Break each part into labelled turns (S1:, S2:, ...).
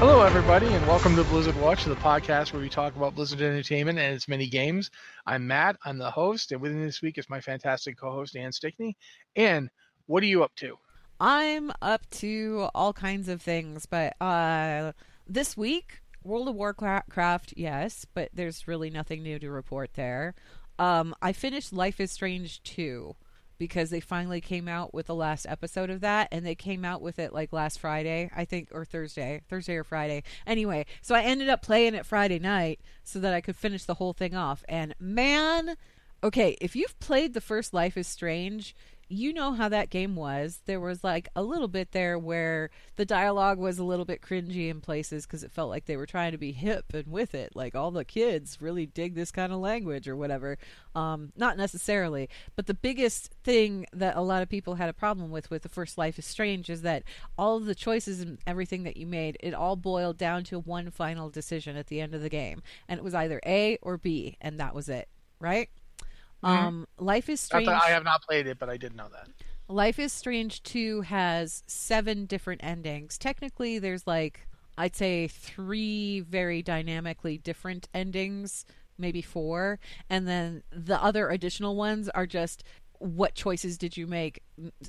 S1: Hello, everybody, and welcome to Blizzard Watch, the podcast where we talk about Blizzard Entertainment and its many games. I'm Matt, I'm the host, and with me this week is my fantastic co host, Ann Stickney. Ann, what are you up to?
S2: I'm up to all kinds of things, but uh, this week, World of Warcraft, yes, but there's really nothing new to report there. Um, I finished Life is Strange 2 because they finally came out with the last episode of that and they came out with it like last Friday, I think, or Thursday, Thursday or Friday. Anyway, so I ended up playing it Friday night so that I could finish the whole thing off. And man, okay, if you've played the first Life is Strange, you know how that game was. There was like a little bit there where the dialogue was a little bit cringy in places because it felt like they were trying to be hip and with it. Like all the kids really dig this kind of language or whatever. Um, not necessarily, but the biggest thing that a lot of people had a problem with with the first Life is Strange is that all of the choices and everything that you made, it all boiled down to one final decision at the end of the game, and it was either A or B, and that was it, right?
S1: Mm-hmm.
S2: Um, Life is Strange.
S1: I have not played it, but I did know that.
S2: Life is Strange 2 has seven different endings. Technically, there's like, I'd say three very dynamically different endings, maybe four. And then the other additional ones are just what choices did you make?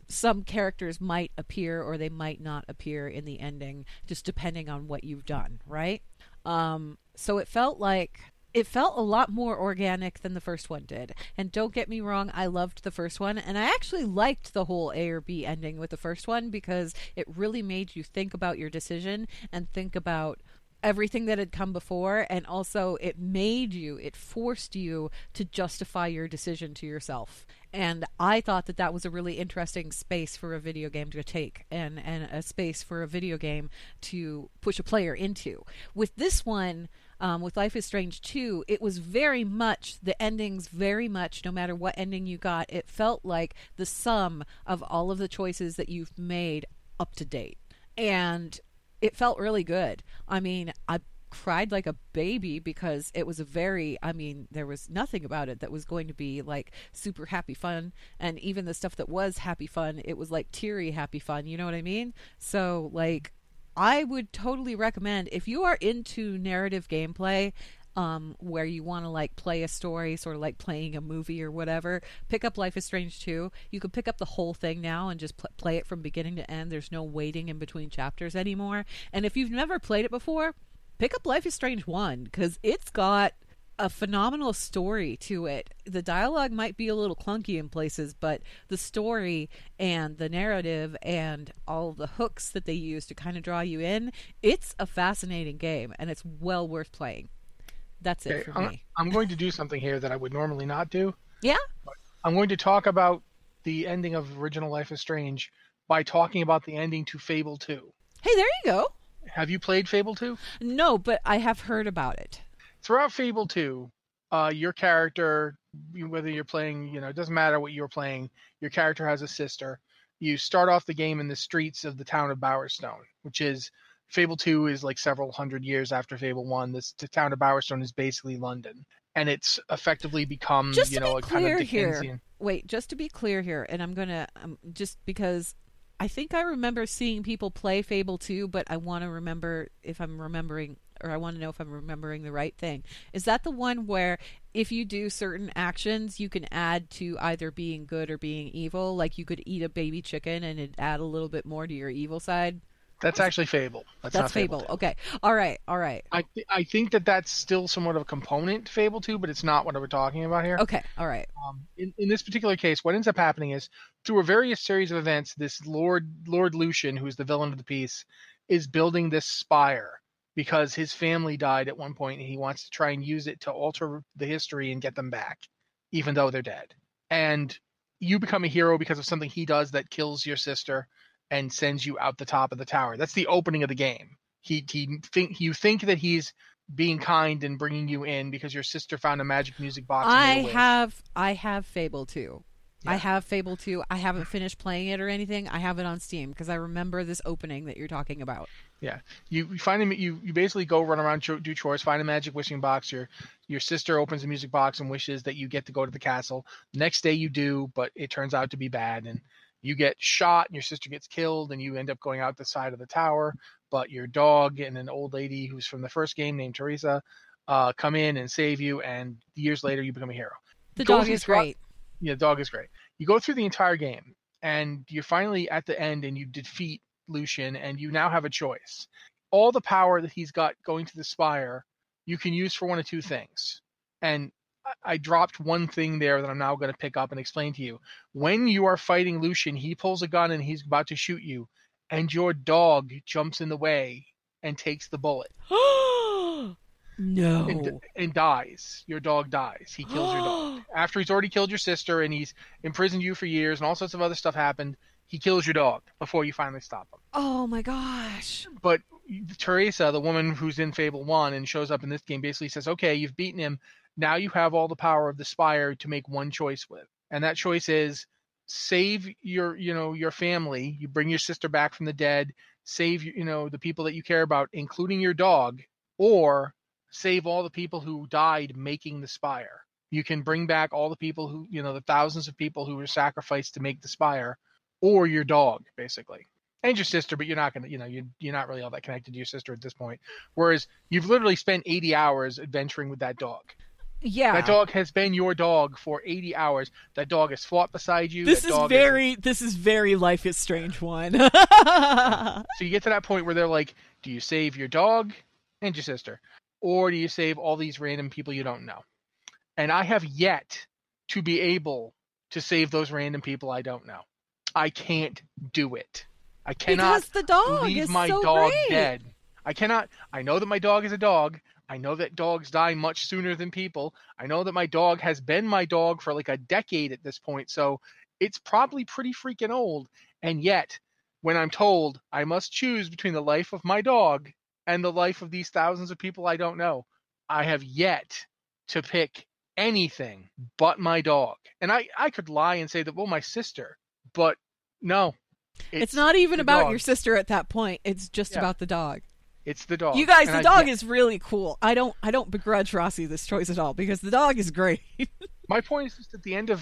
S2: Some characters might appear or they might not appear in the ending, just depending on what you've done, right? Um, so it felt like it felt a lot more organic than the first one did. And don't get me wrong, I loved the first one, and I actually liked the whole A or B ending with the first one because it really made you think about your decision and think about everything that had come before and also it made you it forced you to justify your decision to yourself and i thought that that was a really interesting space for a video game to take and and a space for a video game to push a player into with this one um, with Life is Strange 2, it was very much, the endings very much, no matter what ending you got, it felt like the sum of all of the choices that you've made up to date. And it felt really good. I mean, I cried like a baby because it was a very I mean there was nothing about it that was going to be like super happy fun and even the stuff that was happy fun it was like teary happy fun you know what I mean so like I would totally recommend if you are into narrative gameplay um, where you want to like play a story, sort of like playing a movie or whatever, pick up Life is Strange 2. You can pick up the whole thing now and just pl- play it from beginning to end. There's no waiting in between chapters anymore. And if you've never played it before, pick up Life is Strange 1 because it's got a phenomenal story to it. The dialogue might be a little clunky in places, but the story and the narrative and all the hooks that they use to kind of draw you in, it's a fascinating game and it's well worth playing. That's it
S1: Okay,
S2: for
S1: I'm,
S2: me.
S1: I'm going to do something here that I would normally not do.
S2: Yeah?
S1: I'm going to talk about the ending of Original Life is Strange by talking about the ending to Fable 2.
S2: Hey, there you go.
S1: Have you played Fable 2?
S2: No, but I have heard about it.
S1: Throughout Fable 2, uh, your character, whether you're playing, you know, it doesn't matter what you're playing, your character has a sister. You start off the game in the streets of the town of Bowerstone, which is Fable 2 is like several hundred years after Fable 1. This the town of Bowerstone is basically London. And it's effectively become,
S2: Just
S1: you know,
S2: be
S1: a kind of
S2: clear here,
S1: Dickensian.
S2: wait, just to be clear here, and I'm gonna um, just because I think I remember seeing people play Fable 2, but I want to remember if I'm remembering, or I want to know if I'm remembering the right thing. Is that the one where if you do certain actions, you can add to either being good or being evil? Like you could eat a baby chicken and it add a little bit more to your evil side.
S1: That's actually Fable. That's,
S2: That's
S1: not Fable.
S2: Fable. Okay. All right. All right.
S1: I th- I think that that's still somewhat of a component to Fable 2, but it's not what we're talking about here.
S2: Okay. All right.
S1: Um, in, in this particular case, what ends up happening is through a various series of events, this Lord Lord Lucian, who's the villain of the piece, is building this spire because his family died at one point and he wants to try and use it to alter the history and get them back, even though they're dead. And you become a hero because of something he does that kills your sister and sends you out the top of the tower. That's the opening of the game. He he think you think that he's being kind and bringing you in because your sister found a magic music box.
S2: I have I have Fable 2. I have Fable 2. I haven't finished playing it or anything. I have it on Steam because I remember this opening that you're talking about.
S1: Yeah, you, you find him. You you basically go run around, do chores, find a magic wishing box. Your your sister opens a music box and wishes that you get to go to the castle. Next day you do, but it turns out to be bad, and you get shot, and your sister gets killed, and you end up going out the side of the tower. But your dog and an old lady who's from the first game named Theresa uh, come in and save you, and years later you become a hero.
S2: The dog is great.
S1: Yeah, the dog is great. You go through the entire game, and you're finally at the end, and you defeat Lucian, and you now have a choice. All the power that he's got going to the spire, you can use for one of two things. And I- dropped one thing there that I'm now going to pick up and explain to you. When you are fighting Lucian, he pulls a gun and he's about to shoot you, and your dog jumps in the way and takes the bullet
S2: no.
S1: and, and dies. Your dog dies. He kills your dog. After he's already killed your sister and he's imprisoned you for years and all sorts of other stuff happened, he kills your dog before you finally stop him.
S2: Oh my gosh.
S1: But Theresa, the woman who's in Fable 1 and shows up in this game, basically says, okay, you've beaten him. Now you have all the power of the Spire to make one choice with. And that choice is save your, you know, your family. You bring your sister back from the dead, save, you know, the people that you care about, including your dog, or save all the people who died making the Spire. You can bring back all the people who, you know, the thousands of people who were sacrificed to make the Spire, or your dog, basically and your sister, but you're not gonna, you know, you you're not really all that connected to your sister at this point. Whereas you've literally spent 80 hours adventuring with that dog.
S2: Yeah.
S1: That dog has been your dog for 80 hours. That dog has fought beside you.
S3: This
S1: That
S3: is very this is very Life is Strange one.
S1: so you get to that point where they're like, do you save your dog and your sister, or do you save all these random people you don't know? And I have yet to be able to save those random people I don't know. I can't do it. I cannot
S2: because the dog
S1: leave
S2: is
S1: my
S2: so
S1: dog
S2: great.
S1: dead. I cannot. I know that my dog is a dog. I know that dogs die much sooner than people. I know that my dog has been my dog for like a decade at this point, so it's probably pretty freaking old. And yet, when I'm told I must choose between the life of my dog and the life of these thousands of people I don't know, I have yet to pick anything but my dog. And I, I could lie and say that, well, my sister, but no.
S2: It's, not even about
S1: dog.
S2: your sister at that point. It's just
S1: Yeah.
S2: about the dog.
S1: It's the dog.
S3: you guys,
S1: And
S3: the
S1: I
S3: dog
S1: yet-
S3: is really cool.
S2: I don't I don't begrudge Rossi this choice at all because the dog is great.
S1: My point is just at the end of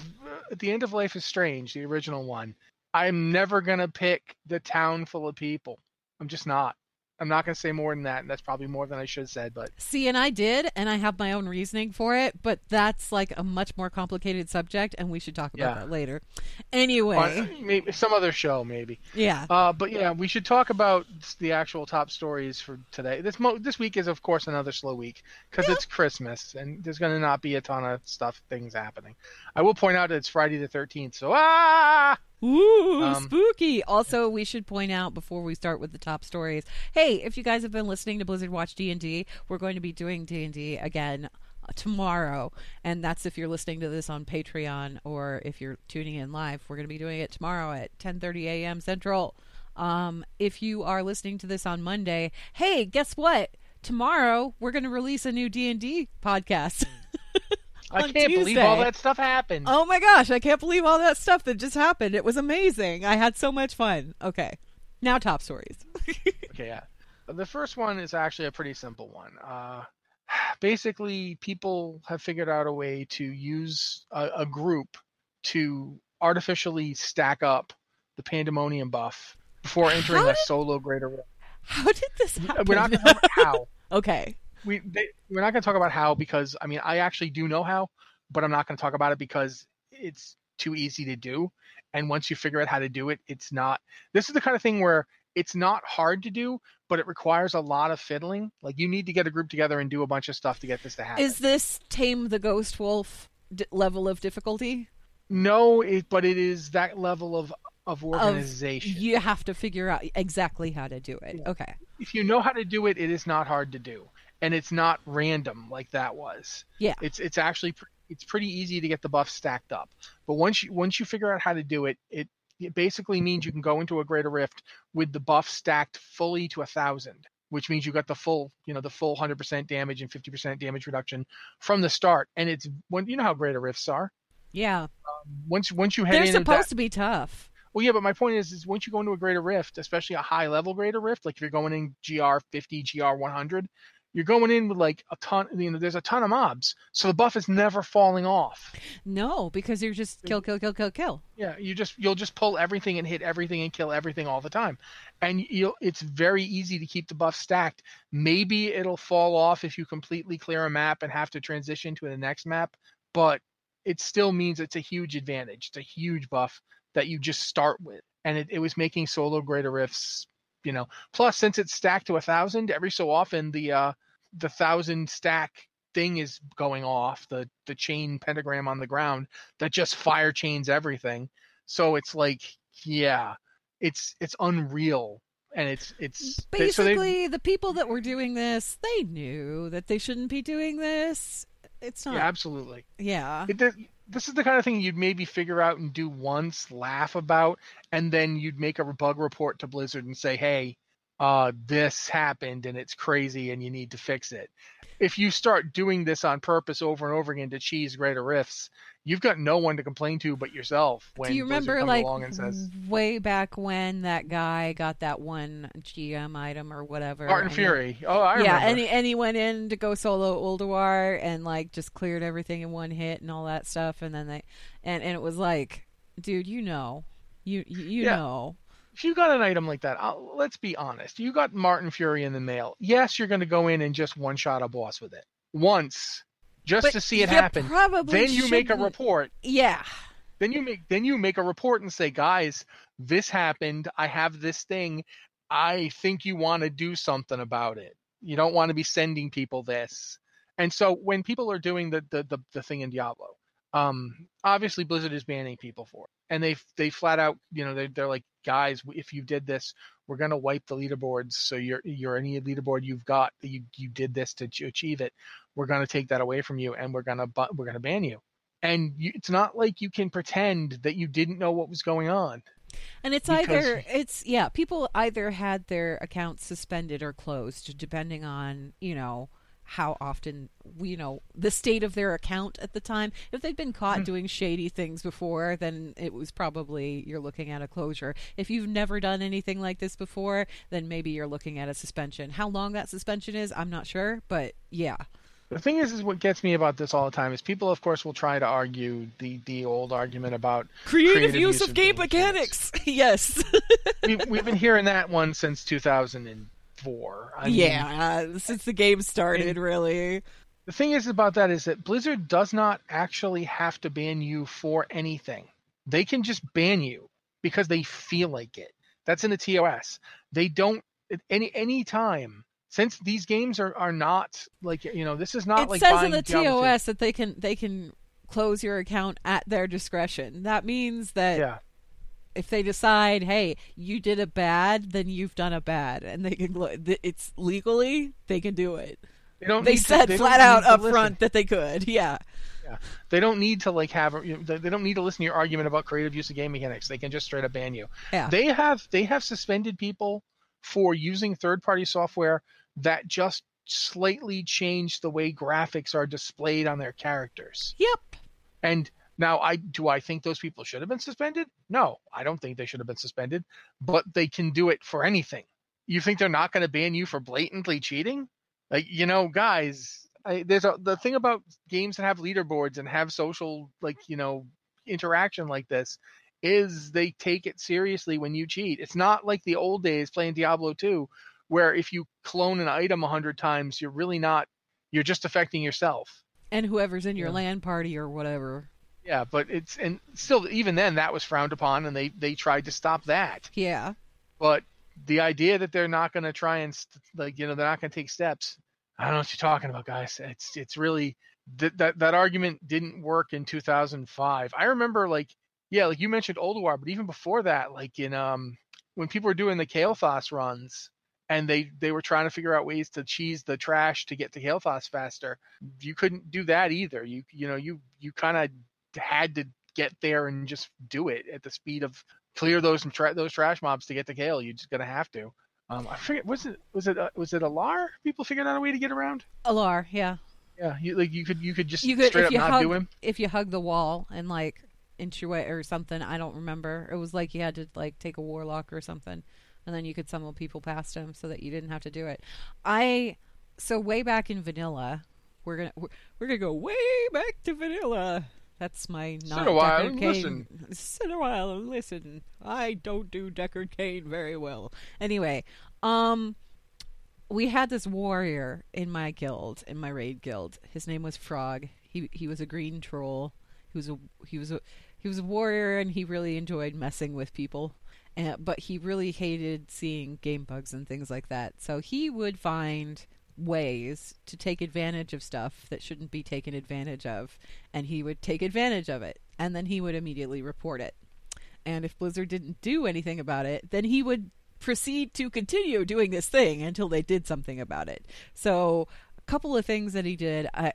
S1: at the end of Life is Strange, the original one. I'm never gonna pick the town full of people. I'm just not. I'm not gonna say more than that, and that's probably more than I should have said. But
S2: See, and I did, and I have my own reasoning for it, but that's like a much more complicated subject, and we should talk about
S1: Yeah.
S2: that later. Anyway,
S1: on- maybe some other show, maybe.
S2: yeah.
S1: Uh, but yeah, we should talk about the actual top stories for today. This mo- this week is of course another slow week because it's Christmas and there's going to not be a ton of stuff things happening. I will point out that it's Friday the 13th, so ah, Um,
S2: spooky. Also, we should point out before we start with the top stories. Hey, if you guys have been listening to Blizzard Watch D&D, we're going to be doing D&D again uh, tomorrow, and that's if you're listening to this on Patreon or if you're tuning in live. We're going to be doing it tomorrow at 10:30 a.m. Central. Um, if you are listening to this on Monday, hey, guess what? tomorrow we're going to release a new D&D podcast.
S1: I can't believe all that stuff happened.
S2: oh my gosh, I can't believe all that stuff that just happened. It was amazing. I had so much fun. Okay. Now top stories.
S1: Okay, yeah. The first one is actually a pretty simple one. Uh, basically, people have figured out a way to use a, a group to artificially stack up the Pandemonium buff before entering
S2: How
S1: a solo greater.
S2: How did this happen?
S1: We're not going to how.
S2: okay.
S1: We they, we're not going to talk about how because I mean I actually do know how, but I'm not going to talk about it because it's too easy to do. And once you figure out how to do it, it's not. This is the kind of thing where it's not hard to do, but it requires a lot of fiddling. Like you need to get a group together and do a bunch of stuff to get this to happen.
S2: Is this Tame the Ghost Wolf d- level of difficulty?
S1: no, it but it is that level of of
S2: Of
S1: organization.
S2: you have to figure out exactly how to do it. Okay.
S1: if you know how to do it, it is not hard to do, and it's not random like that was.
S2: Yeah.
S1: It's it's actually pr- it's pretty easy to get the buff stacked up. But once you once you figure out how to do it, it it basically means you can go into a greater rift with the buff stacked fully to a thousand, which means you got the full you know the full hundred percent damage and fifty percent damage reduction from the start. And it's when you know how greater rifts are.
S2: Yeah.
S1: Um, once once you head
S2: They're supposed
S1: that-
S2: to be tough.
S1: well, yeah, but my point is, is once you go into a greater rift, especially a high level greater rift, like if you're going in GR 50, GR 100, you're going in with like a ton. You know, there's a ton of mobs, so the buff is never falling off.
S2: No, because you're just kill, kill, kill, kill, kill.
S1: Yeah, you just you'll just pull everything and hit everything and kill everything all the time, and you'll it's very easy to keep the buff stacked. Maybe it'll fall off if you completely clear a map and have to transition to the next map, but it still means it's a huge advantage. It's a huge buff that you just start with, and it, it was making solo greater rifts. You know, plus since it's stacked to a thousand, every so often the uh the thousand stack thing is going off the the chain pentagram on the ground that just fire chains everything so it's like yeah it's it's unreal and it's it's they- so they-
S2: Basically, the people that were doing this, they knew that they shouldn't be doing this. It's not.
S1: yeah absolutely
S2: yeah.
S1: it, this- is the kind of thing you'd maybe figure out and do once laugh about and then you'd make a bug report to blizzard and say hey uh this happened and it's crazy and you need to fix it if you start doing this on purpose over and over again to cheese greater rifts you've got no one to complain to but yourself when
S2: Do you remember, like,
S1: says
S2: way back when that guy got that one GM item or whatever?
S1: Martin
S2: and he-
S1: Fury. Oh, I
S2: yeah,
S1: remember.
S2: and he, and he went in to go solo Ulduar and like just cleared everything in one hit and all that stuff, and then they and and it was like, dude, you know, you you, you
S1: Yeah.
S2: know,
S1: you got an item like that, I'll, let's be honest. You got Martin Fury in the mail. Yes, you're going to go in and just one shot a boss with it once, just
S2: But
S1: to see it happen.
S2: probably
S1: Then you make a report.
S2: yeah,
S1: Then you make then you make a report and say, guys, this happened. I have this thing. I think you want to do something about it. You don't want to be sending people this. And so when people are doing the the the, the thing in Diablo, um, obviously Blizzard is banning people for it, and they they flat out, you know, they they're like, guys, if you did this, we're gonna wipe the leaderboards. So you're you're any leaderboard you've got, you you did this to achieve it. We're gonna take that away from you, and we're gonna we're gonna ban you. And you, it's not like you can pretend that you didn't know what was going on.
S2: and it's
S1: Because-
S2: either it's yeah, people either had their accounts suspended or closed depending on you know how often you know the state of their account at the time. If they've been caught hmm. doing shady things before then it was probably you're looking at a closure. If you've never done anything like this before then maybe you're looking at a suspension. How long that suspension is i'm not sure but yeah.
S1: The thing is, is what gets me about this all the time is people, of course, will try to argue the the old argument about
S2: creative, use, of game mechanics, yes.
S1: We've, we've been hearing that one since 2004. I mean,
S2: yeah uh, since the game started really
S1: the thing is about that is that Blizzard does not actually have to ban you for anything. They can just ban you because they feel like it. That's in the TOS. They don't any any time since these games are are not like you know this is not
S2: it
S1: like
S2: says in the
S1: Diablo 2.
S2: TOS that they can they can close your account at their discretion. That means that
S1: Yeah.
S2: If they decide, hey, you did a bad, then you've done a bad, and they can it's legally they can do it.
S1: They don't.
S2: They
S1: need to-
S2: said
S1: they
S2: flat out up
S1: listen.
S2: front that they could. Yeah.
S1: Yeah. They don't need to like have you know, they they don't need to listen to your argument about creative use of game mechanics. They can just straight up ban you.
S2: Yeah.
S1: They have they have suspended people for using third party software that just slightly changed the way graphics are displayed on their characters.
S2: Yep.
S1: And now I do I think those people should have been suspended? No, I don't think they should have been suspended, but they can do it for anything. You think they're not going to ban you for blatantly cheating? Like, you know, guys, I, there's a the thing about games that have leaderboards and have social like, you know, interaction like this is they take it seriously when you cheat. It's not like the old days playing Diablo 2 where if you clone an item a hundred times, you're really not you're just affecting yourself.
S2: And whoever's in your
S1: Yeah.
S2: LAN party or whatever.
S1: Yeah, but it's and still even then that was frowned upon and they they tried to stop that.
S2: Yeah.
S1: But the idea that they're not going to try and st- like you know they're not going to take steps. I don't know what you're talking about, guys. It's it's really that that that argument didn't work in 2005. I remember like yeah, like you mentioned Ulduar, but even before that, like in um when people were doing the Kael'thas runs and they they were trying to figure out ways to cheese the trash to get to Kael'thas faster, you couldn't do that either. You you know you you kind of had to get there and just do it at the speed of clear those tra- those trash mobs to get to Kael. You're just gonna have to. Um, I forget was it was it uh, was it Al'ar? People figured out a way to get around.
S2: Al'ar, yeah.
S1: Yeah, you like you could you could just
S2: You could
S1: straight
S2: if
S1: up
S2: you
S1: not
S2: hug
S1: do him.
S2: if you hug the wall and like inch your way or something, I don't remember. It was like you had to like take a warlock or something and then you could summon people past him so that you didn't have to do it. I so way back in vanilla, we're gonna we're, we're gonna go way back to vanilla. That's my not Sit
S1: a while
S2: Deckard
S1: and
S2: Cain-
S1: listen.
S2: Sit a while and listen. I don't do Deckard Cain very well. Anyway, um, we had this warrior in my guild, in my raid guild. His name was Frog. He he was a green troll. He was a he was a he was a warrior, and he really enjoyed messing with people. And, but he really hated seeing game bugs and things like that. So he would find ways to take advantage of stuff that shouldn't be taken advantage of, and he would take advantage of it, and then he would immediately report it. And if Blizzard didn't do anything about it, then he would proceed to continue doing this thing until they did something about it. So, a couple of things that he did, I,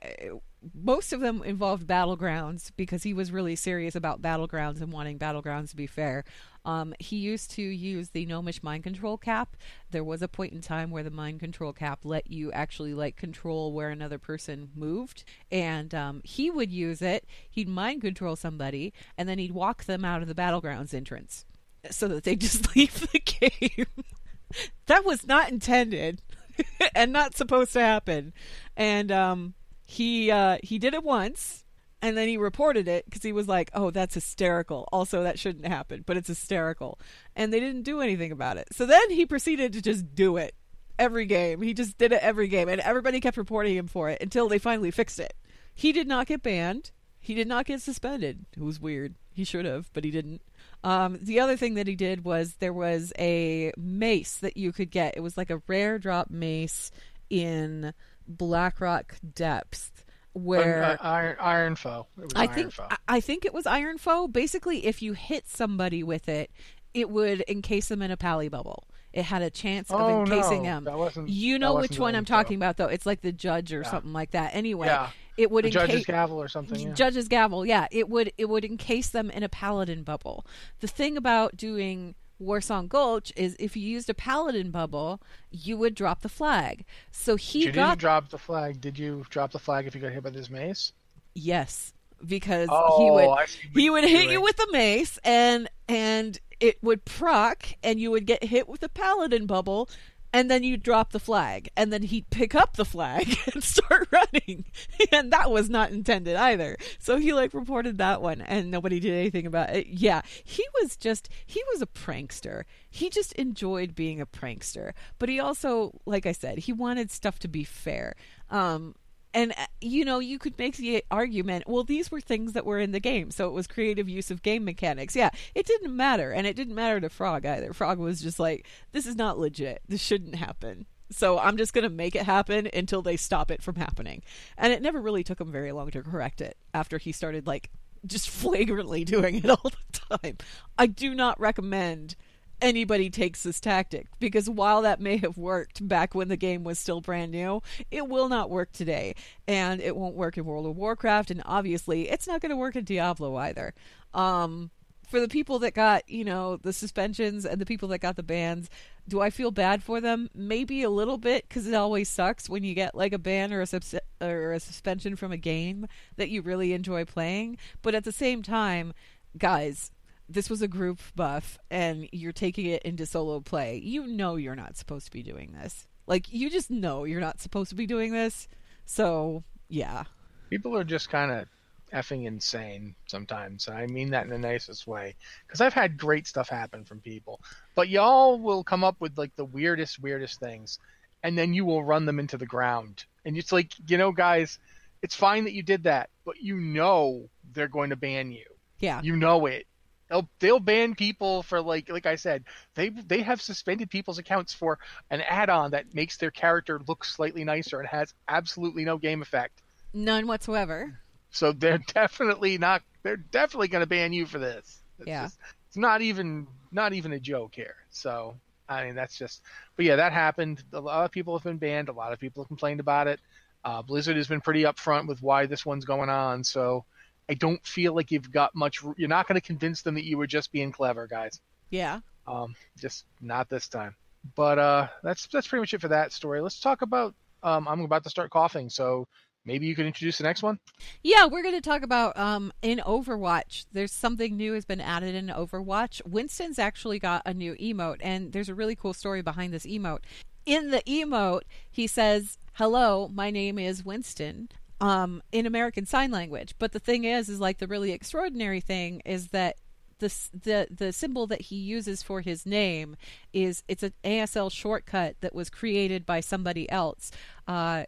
S2: most of them involved battlegrounds because he was really serious about battlegrounds and wanting battlegrounds to be fair. Um, he used to use the gnomish mind control cap. There was a point in time where the mind control cap let you actually like control where another person moved, and um, he would use it. He'd mind control somebody, and then he'd walk them out of the battlegrounds entrance so that they just leave the game. that was not intended and not supposed to happen. And um, he uh, he did it once, and then he reported it because he was like, "Oh, that's hysterical." Also, that shouldn't happen, but it's hysterical, and they didn't do anything about it. So then he proceeded to just do it every game. He just did it every game, and everybody kept reporting him for it until they finally fixed it. He did not get banned. He did not get suspended. It was weird. He should have, but he didn't. Um, the other thing that he did was there was a mace that you could get. It was like a rare drop mace in Blackrock Depths, where
S1: Uh, Iron Iron Foe. It was
S2: I
S1: Iron
S2: think
S1: Foe.
S2: I- think it was Iron Foe. Basically, if you hit somebody with it, it would encase them in a pally bubble. It had a chance of
S1: Oh,
S2: encasing
S1: no.
S2: them. You know which one I'm talking about, though. It's like the judge or something like that. Anyway,
S1: Yeah.
S2: it would
S1: The
S2: encase
S1: Judge's Gavel or something. Yeah.
S2: Judge's gavel, yeah, it would it would encase them in a paladin bubble. The thing about doing Warsong Gulch is if you used a paladin bubble, you would drop the flag. So he
S1: you
S2: got
S1: didn't drop the flag. Did you drop the flag if you got hit by this mace?
S2: yes because he
S1: Oh,
S2: would
S1: see what
S2: he would hit
S1: doing.
S2: you with a mace and and it would proc and you would get hit with a paladin bubble and then you drop the flag and then he'd pick up the flag and start running. And that was not intended either. So he like reported that one and nobody did anything about it. Yeah he was just he was a prankster. He just enjoyed being a prankster. But he also like i said he wanted stuff to be fair. Um and uh, you know you could make the argument well these were things that were in the game so it was creative use of game mechanics. Yeah it didn't matter and it didn't matter to frog either. Frog was just like this is not legit. This shouldn't happen. So i'm just going to make it happen until they stop it from happening. And it never really took him very long to correct it after he started like just flagrantly doing it all the time. I do not recommend anybody takes this tactic because while that may have worked back when the game was still brand new, it will not work today. And it won't work in World of Warcraft, and obviously it's not going to work in Diablo either. Um, for the people that got, you know, the suspensions and the people that got the bans, do I feel bad for them? Maybe a little bit because it always sucks when you get like a ban or a subs- or a suspension from a game that you really enjoy playing. But at the same time, guys, this was a group buff and you're taking it into solo play. You know you're not supposed to be doing this. Like you just know you're not supposed to be doing this. So, yeah.
S1: People are just kind of effing insane sometimes. I mean that in the nicest way. Because I've had great stuff happen from people. But y'all will come up with like the weirdest, weirdest things. And then you will run them into the ground. And it's like, you know, guys, it's fine that you did that, but you know they're going to ban you.
S2: Yeah.
S1: You know it. They'll they'll ban people for like like I said, they they have suspended people's accounts for an add-on that makes their character look slightly nicer and has absolutely no game effect.
S2: None whatsoever.
S1: So they're definitely not. They're definitely going to ban you for this. It's
S2: Yeah.
S1: just- it's not even not even a joke here. So I mean that's just. But yeah, that happened. A lot of people have been banned. A lot of people have complained about it. Uh, Blizzard has been pretty upfront with why this one's going on. So I don't feel like you've got much. You're not going to convince them that you were just being clever, guys.
S2: Yeah.
S1: Um, just not this time. But uh, that's that's pretty much it for that story. Let's talk about. Um, I'm about to start coughing, so maybe you could introduce the next one.
S2: Yeah, we're going to talk about um in Overwatch. There's something new has been added in Overwatch. Winston's actually got a new emote and there's a really cool story behind this emote. In the emote, he says, "Hello, my name is Winston." Um in American sign language. But the thing is is like the really extraordinary thing is that the the the symbol that he uses for his name is it's an ASL shortcut that was created by somebody else. Uh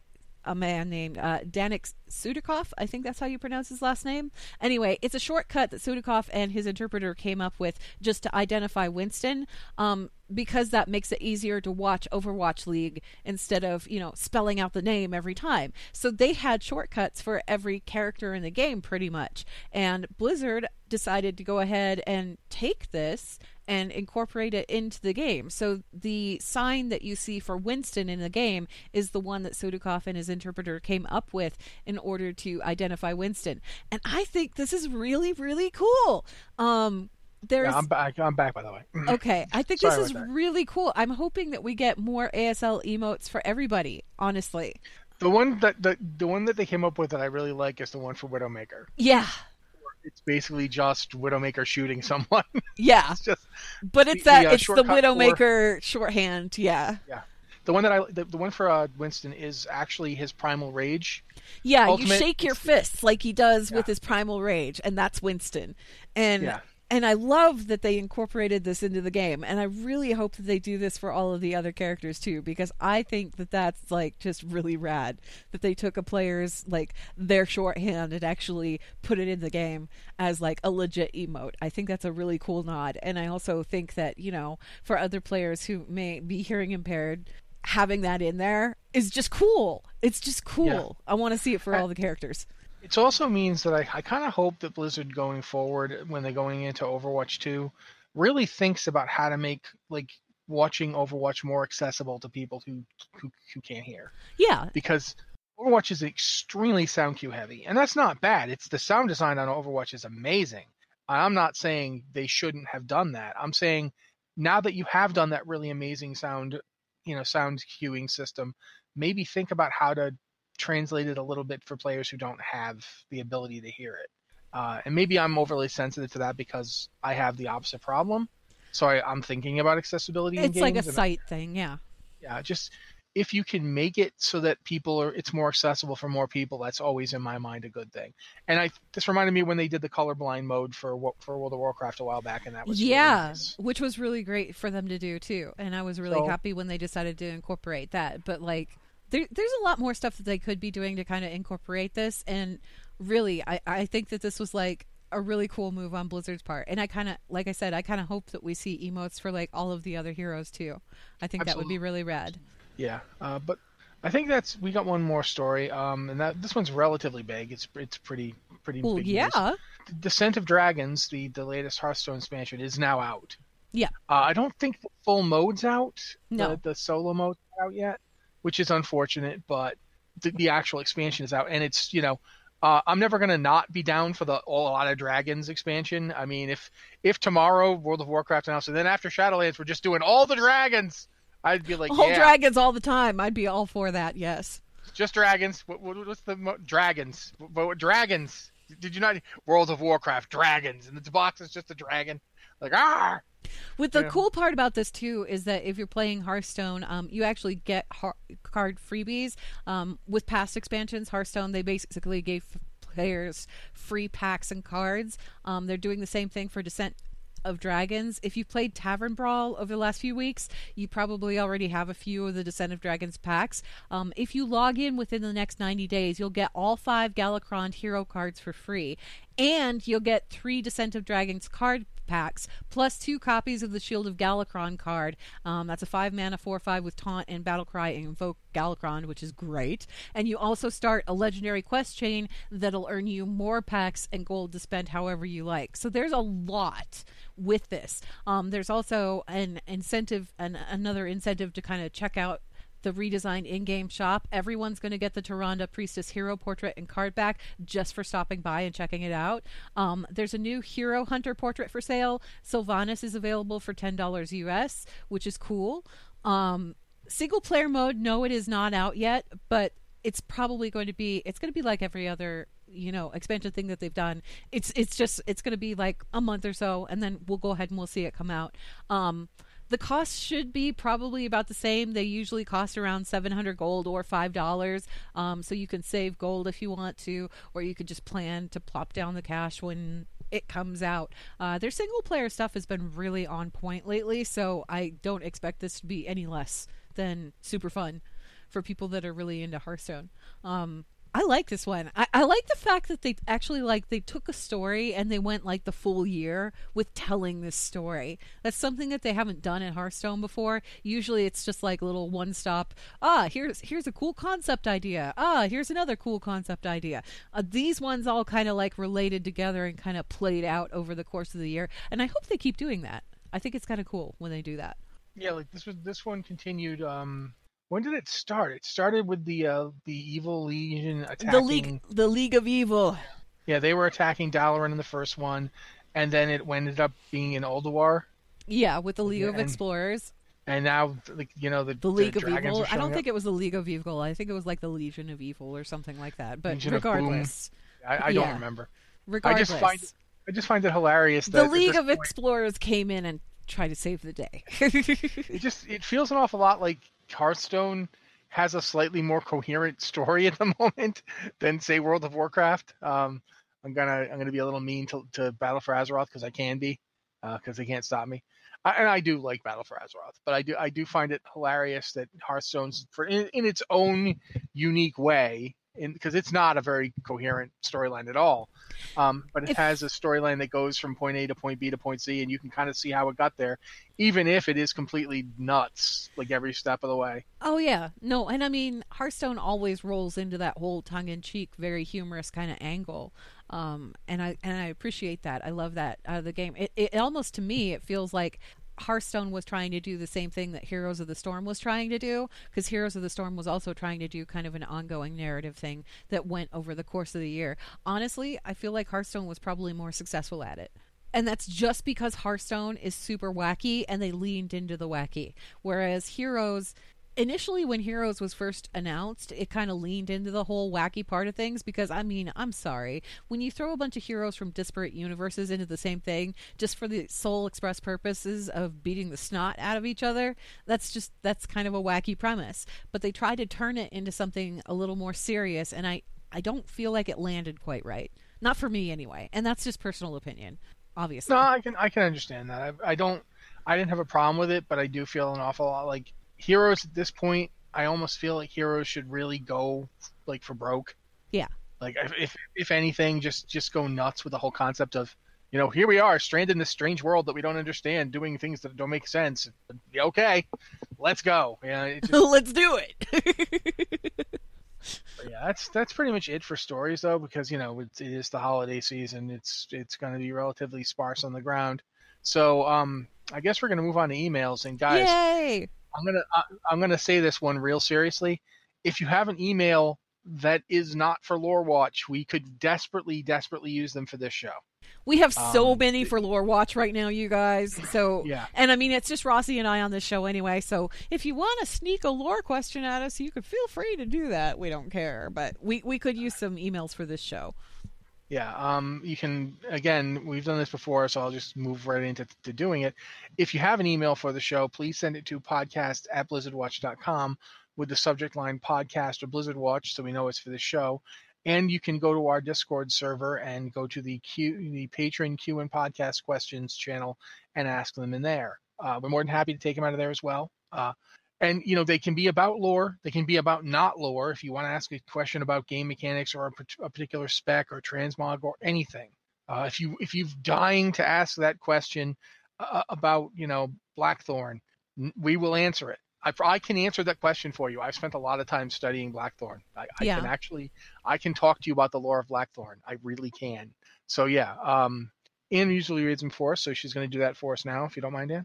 S2: a man named uh, Danik Sudikov. I think that's how you pronounce his last name. Anyway, it's a shortcut that Sudikov and his interpreter came up with just to identify Winston, um, because that makes it easier to watch Overwatch League instead of you know spelling out the name every time. So they had shortcuts for every character in the game, pretty much. And Blizzard decided to go ahead and take this and incorporate it into the game. So the sign that you see for Winston in the game is the one that Sudikov and his interpreter came up with in order to identify Winston. And I think this is really, really cool. Um, there's
S1: Yeah, I'm back. I'm back, by the way.
S2: okay. I think this is
S1: that.
S2: really cool. I'm hoping that we get more ASL emotes for everybody. Honestly,
S1: The one that the the one that they came up with that I really like is the one for Widowmaker.
S2: yeah,
S1: It's basically just Widowmaker shooting someone.
S2: yeah.
S1: it's just
S2: But it's
S1: the,
S2: that
S1: uh,
S2: it's the
S1: shortcut for-
S2: Widowmaker shorthand. Yeah, yeah.
S1: the one that I the, the one for uh, Winston is actually his primal rage.
S2: Yeah,
S1: Ultimate-
S2: you shake your fists like he does with his primal rage, and that's Winston. And
S1: Yeah.
S2: And I love that they incorporated this into the game, and I really hope that they do this for all of the other characters too, because I think that that's like just really rad that they took a player's like their shorthand and actually put it in the game as like a legit emote. I think that's a really cool nod, and I also think that you know for other players who may be hearing impaired. Having that in there is just cool. It's just cool. I want to see it for all the characters.
S1: It also means that I, I kind of hope that Blizzard going forward, when they're going into Overwatch 2, really thinks about how to make like watching Overwatch more accessible to people who who, who can't hear.
S2: Yeah,
S1: Because Overwatch is extremely sound cue heavy, and that's not bad. It's the sound design on Overwatch is amazing. I'm not saying they shouldn't have done that. I'm saying now that you have done that really amazing sound, you know, sound cueing system, maybe think about how to translate it a little bit for players who don't have the ability to hear it. Uh, and maybe I'm overly sensitive to that because I have the opposite problem. So I, I'm thinking about accessibility. in
S2: it's like a sight thing. Yeah,
S1: yeah just if you can make it so that people are it's more accessible for more people that's always in my mind a good thing and i this reminded me when they did the colorblind mode for for world of warcraft a while back and that was really
S2: yeah,
S1: nice.
S2: which was really great for them to do too. And I was really
S1: So-
S2: happy when they decided to incorporate that. But like, there, there's a lot more stuff that they could be doing to kind of incorporate this. And really, I, I think that this was like a really cool move on Blizzard's part. And I kind of, like I said, I kind of hope that we see emotes for like all of the other heroes too. I think that would be really rad.
S1: yeah uh, but i think that's we got one more story um and that this one's relatively big it's it's pretty pretty
S2: Well,
S1: news.
S2: yeah,
S1: descent of dragons the the latest hearthstone expansion is now out
S2: yeah,
S1: Uh, I don't think the full mode's out.
S2: No.
S1: The, the solo mode's out yet, which is unfortunate, but the, the actual expansion is out. And it's, you know, Uh, I'm never gonna not be down for the All a lot of Dragons expansion. I mean, if if tomorrow World of Warcraft announced, and then after Shadowlands we're just doing all the dragons, I'd be like,
S2: All
S1: yeah,
S2: dragons all the time. I'd be all for that. Yes.
S1: just dragons. What, what, what's the mo- dragons? What, what, dragons? Did you not World of Warcraft dragons? And the box is just a dragon. Like ah,
S2: With the
S1: Yeah.
S2: cool part about this too is that if you're playing Hearthstone, um, you actually get har- card freebies. Um, with past expansions, Hearthstone they basically gave players free packs and cards. Um, they're doing the same thing for Descent of Dragons. If you've played Tavern Brawl over the last few weeks, you probably already have a few of the Descent of Dragons packs. Um, if you log in within the next 90 days, you'll get all five Galakrond hero cards for free. And you'll get three Descent of Dragons card packs, plus two copies of the Shield of Galakrond card. Um, that's a five mana 4 5 with Taunt and Battlecry and Invoke Galakrond, which is great. And you also start a legendary quest chain that'll earn you more packs and gold to spend however you like. So there's a lot with this. Um, there's also an incentive, an, another incentive to kind of check out the redesigned in-game shop. Everyone's going to get the Tyrande Priestess hero portrait and card back just for stopping by and checking it out. Um, there's a new hero hunter portrait for sale. Sylvanas is available for ten dollars US, which is cool. Um, single player mode, no, it is not out yet, but it's probably going to be. It's going to be like every other you know expansion thing that they've done it's it's just it's going to be like a month or so and then we'll go ahead and we'll see it come out um the cost should be probably about the same. They usually cost around 700 gold or $5. Um, so you can save gold if you want to, or you could just plan to plop down the cash when it comes out. Uh, their single player stuff has been really on point lately, so I don't expect this to be any less than super fun for people that are really into Hearthstone. Um, I like this one. I, I like the fact that they actually like they took a story and they went like the full year with telling this story. That's something that they haven't done in Hearthstone before. Usually it's just like little one stop. Ah, here's here's a cool concept idea. Ah, here's another cool concept idea. Uh, these ones all kind of like related together and kind of played out over the course of the year. And I hope they keep doing that. I think it's kind of cool when they do that.
S1: yeah. Like this was this one continued. Um, when did it start? It started with the uh, the evil legion attacking.
S2: The league, the League of Evil.
S1: Yeah, they were attacking Dalaran in the first one, and then it ended up being in Ulduar,
S2: Yeah, with the League
S1: Yeah,
S2: of
S1: and
S2: Explorers.
S1: and now like you know the
S2: the League of Evil. I don't
S1: showing
S2: think
S1: up.
S2: it was the League of Evil. I think it was like the Legion of Evil or something like that. But
S1: Legion
S2: regardless,
S1: I, I don't remember.
S2: regardless,
S1: find I just find it hilarious that
S2: the League of
S1: point,
S2: Explorers came in and tried to save the day.
S1: it just it feels an awful lot like Hearthstone has a slightly more coherent story at the moment than say World of Warcraft. Um, I'm gonna I'm gonna be a little mean to, to Battle for Azeroth because I can be because they can't stop me. I, and I do like Battle for Azeroth, but I do I do find it hilarious that Hearthstone's for in, in its own unique way, because it's not a very coherent storyline at all. Um, but it
S2: If-
S1: has a storyline that goes from point A to point B to point C, and you can kind of see how it got there, even if it is completely nuts, like every step of the way.
S2: Oh yeah, no, and I mean Hearthstone always rolls into that whole tongue-in-cheek, very humorous kind of angle, um, and I and I appreciate that. I love that out of the game. It, it almost to me it feels like Hearthstone was trying to do the same thing that Heroes of the Storm was trying to do, because Heroes of the Storm was also trying to do kind of an ongoing narrative thing that went over the course of the year. Honestly, I feel like Hearthstone was probably more successful at it. And that's just because Hearthstone is super wacky and they leaned into the wacky. Whereas Heroes, initially when Heroes was first announced, it kind of leaned into the whole wacky part of things because, I mean, I'm sorry. When you throw a bunch of heroes from disparate universes into the same thing just for the sole express purposes of beating the snot out of each other, that's just, that's kind of a wacky premise. But they tried to turn it into something a little more serious, and I, I don't feel like it landed quite right. Not for me, anyway. And that's just personal opinion, obviously.
S1: No, I can I can understand that. I, I don't I didn't have a problem with it, but I do feel an awful lot like Heroes at this point. I almost feel like Heroes should really go like for broke.
S2: Yeah.
S1: Like if if, anything, just just go nuts with the whole concept of you know here we are stranded in this strange world that we don't understand, doing things that don't make sense. Okay, let's go. Yeah, just,
S2: Let's do it.
S1: yeah, that's that's pretty much it for stories though, because you know it's, it is the holiday season. It's it's going to be relatively sparse on the ground. So um, I guess we're going to move on to emails. And guys,
S2: Yay!
S1: I'm gonna I, I'm gonna say this one real seriously. If you have an email that is not for Lore Watch. We could desperately, desperately use them for this show.
S2: We have so
S1: Um,
S2: many for Lore Watch right now, you guys. So,
S1: Yeah.
S2: and I mean, it's just Rossi and I on this show anyway. So, if you want to sneak a lore question at us, you could feel free to do that. We don't care, but we we could use some emails for this show.
S1: Yeah, um, you can again. We've done this before, so I'll just move right into to doing it. If you have an email for the show, please send it to podcast at blizzardwatch.com with the subject line podcast or Blizzard Watch, so we know it's for the show. And you can go to our Discord server and go to the Q, the patron Q and podcast questions channel and ask them in there. Uh, we're more than happy to take them out of there as well. Uh, and you know they can be about lore they can be about not lore if you want to ask a question about game mechanics or a, a particular spec or transmog or anything uh, if you if you've dying to ask that question uh, about you know blackthorn we will answer it I, I can answer that question for you i've spent a lot of time studying blackthorn i, I
S2: Yeah.
S1: can actually i can talk to you about the lore of blackthorn i really can so yeah um Anne usually reads them for us, so she's going to do that for us now, if you don't mind, Anne.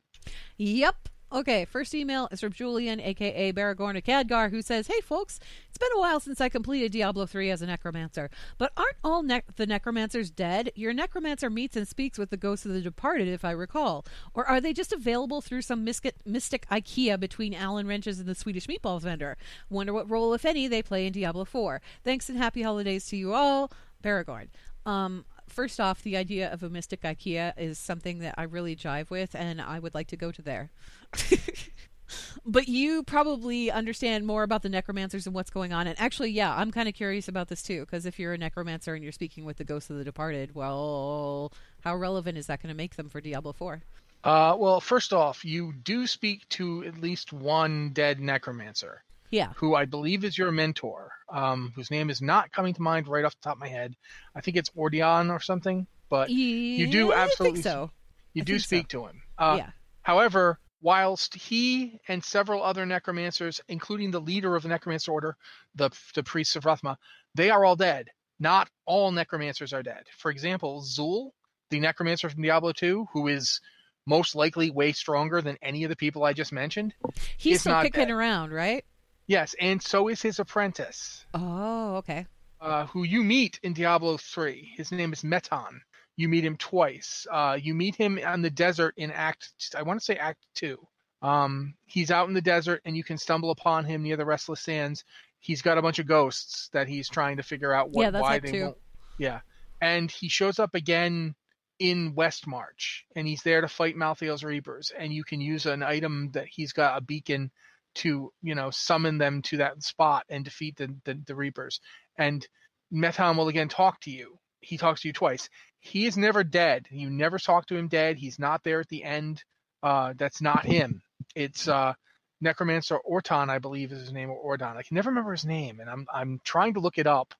S2: Yep. Okay, first email is from Julian, aka Baragorn Cadgar, who says, Hey folks, it's been a while since I completed Diablo 3 as a necromancer, but aren't all ne- the necromancers dead? Your necromancer meets and speaks with the ghosts of the departed, if I recall. Or are they just available through some mystic, mystic IKEA between Allen Wrenches and the Swedish meatballs vendor? Wonder what role, if any, they play in Diablo 4. Thanks and happy holidays to you all. Baragorn. Um, first off, the idea of a mystic IKEA is something that I really jive with, and I would like to go to there. but you probably understand more about the necromancers and what's going on. And actually, yeah, I'm kind of curious about this too, because if you're a necromancer and you're speaking with the ghosts of the departed, well, how relevant is that going to make them for Diablo 4?
S1: Uh, well, first off, you do speak to at least one dead necromancer,
S2: Yeah.
S1: who I believe is your mentor, um, whose name is not coming to mind right off the top of my head. I think it's Ordeon or something, but you do absolutely
S2: so.
S1: you
S2: I
S1: do
S2: think so.
S1: speak to him. Uh,
S2: yeah.
S1: However, whilst he and several other necromancers, including the leader of the necromancer order, the the priests of Rathma, they are all dead. Not all necromancers are dead. For example, Zul, the necromancer from Diablo 2, who is most likely way stronger than any of the people I just mentioned.
S2: He's still
S1: not
S2: kicking
S1: dead.
S2: around, right?
S1: Yes, and so is his apprentice,
S2: Oh, okay.
S1: uh, who you meet in Diablo 3. His name is Mehtan. You meet him twice. Uh, you meet him on the desert in Act, I want to say Act 2. Um, he's out in the desert, and you can stumble upon him near the Restless Sands. He's got a bunch of ghosts that he's trying to figure out what,
S2: Yeah,
S1: why they
S2: 2.
S1: won't. Yeah, and he shows up again in Westmarch, and he's there to fight Malthael's Reapers. And you can use an item that he's got a beacon to, you know, summon them to that spot and defeat the the, the Reapers. And Mehtan will again talk to you. He talks to you twice. He is never dead. You never talk to him dead. He's not there at the end. Uh, that's not him. It's uh, Necromancer Orton, I believe, is his name, or Ordon. I can never remember his name, and I'm I'm trying to look it up.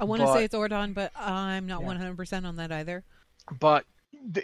S2: I want to say it's Ordon, but I'm not
S1: Yeah.
S2: 100% on that either.
S1: but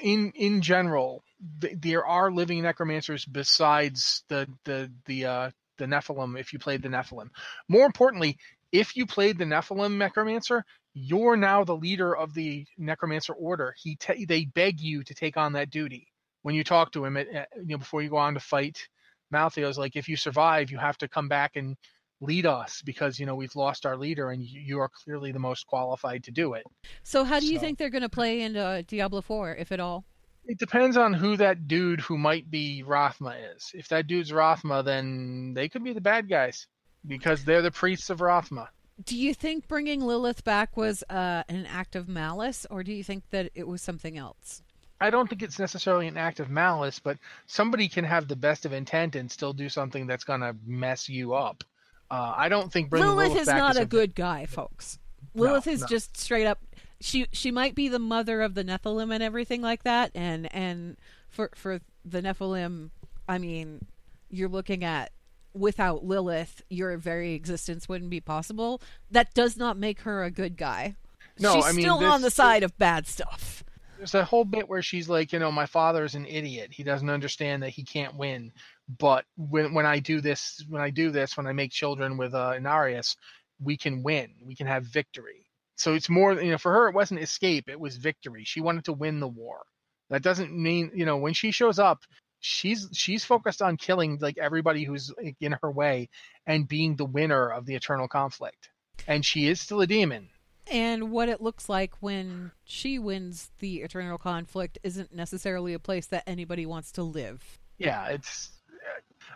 S1: in in general, th there are living necromancers besides the the the uh, the Nephalem. If you played the Nephalem, more importantly, if you played the Nephalem necromancer, you're now the leader of the necromancer order. He ta they beg you to take on that duty when you talk to him. At, at- you know before you go on to fight Malthael's like if you survive, you have to come back and lead us because you know we've lost our leader and you, are clearly the most qualified to do it.
S2: So, how do you
S1: So-
S2: think they're going to play into Diablo 4, if at all?
S1: It depends on who that dude who might be Rathma is. If that dude's Rathma, then they could be the bad guys because they're the priests of Rathma.
S2: Do you think bringing Lilith back was uh, an act of malice, or do you think that it was something else?
S1: I don't think it's necessarily an act of malice, but somebody can have the best of intent and still do something that's going to mess you up. Uh, I don't think bringing
S2: Lilith,
S1: Lilith,
S2: is not
S1: is
S2: a good guy, folks.
S1: No,
S2: Lilith is
S1: no.
S2: just straight up. She she might be the mother of the Nephalem and everything like that, and and for for the Nephalem, I mean, you're looking at without Lilith, your very existence wouldn't be possible. That does not make her a good guy.
S1: No,
S2: She's
S1: I mean,
S2: still
S1: this-
S2: on the side of bad stuff.
S1: there's a whole bit where she's like, you know, my father's an idiot. He doesn't understand that he can't win. But when when I do this, when I do this, when I make children with uh, Inarius, we can win. We can have victory. So it's more, you know, for her, it wasn't escape. It was victory. She wanted to win the war. That doesn't mean, you know, when she shows up, she's she's focused on killing like everybody who's in her way and being the winner of the eternal conflict. and she is still a demon.
S2: And what it looks like when she wins the eternal conflict isn't necessarily a place that anybody wants to live.
S1: Yeah, it's.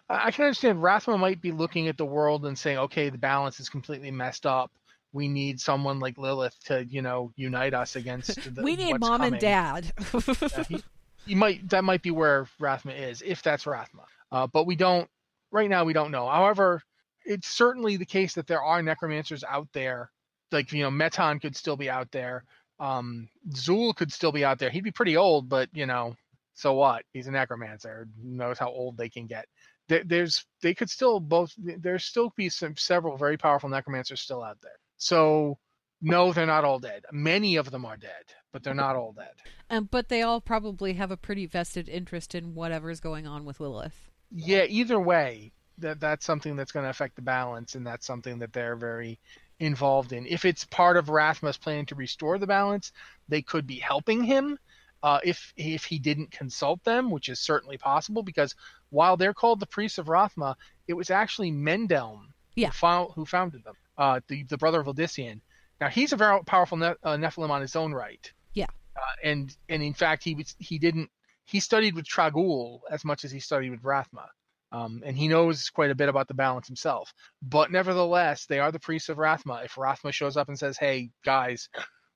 S1: I can understand Rathma might be looking at the world and saying, "Okay, the balance is completely messed up. We need someone like Lilith to, you know, unite us against the.
S2: we need mom and dad.
S1: Yeah, he, he might that might be where Rathma is, if that's Rathma. Uh, but we don't right now. We don't know. However, it's certainly the case that there are necromancers out there. Like you know, Mehtan could still be out there. Um, Zul could still be out there. He'd be pretty old, but you know, so what? He's a necromancer. Who knows how old they can get? There, there's they could still both. There's still be some several very powerful necromancers still out there. So no, they're not all dead. Many of them are dead, but they're not all dead.
S2: um, but they all probably have a pretty vested interest in whatever's going on with Lilith.
S1: yeah either way that that's something that's going to affect the balance and that's something that they're very involved in if it's part of Rathma's plan to restore the balance they could be helping him uh, if if he didn't consult them which is certainly possible because while they're called the priests of Rathma it was actually Mendeln
S2: Yeah.
S1: who, found, who founded them uh, the, the brother of Uldyssian now he's a very powerful ne- uh, Nephalem on his own right
S2: Yeah.
S1: uh, and and in fact he was he didn't he studied with Trag'Oul as much as he studied with Rathma. Um, and he knows quite a bit about the balance himself. But nevertheless, they are the priests of Rathma. If Rathma shows up and says, "Hey guys,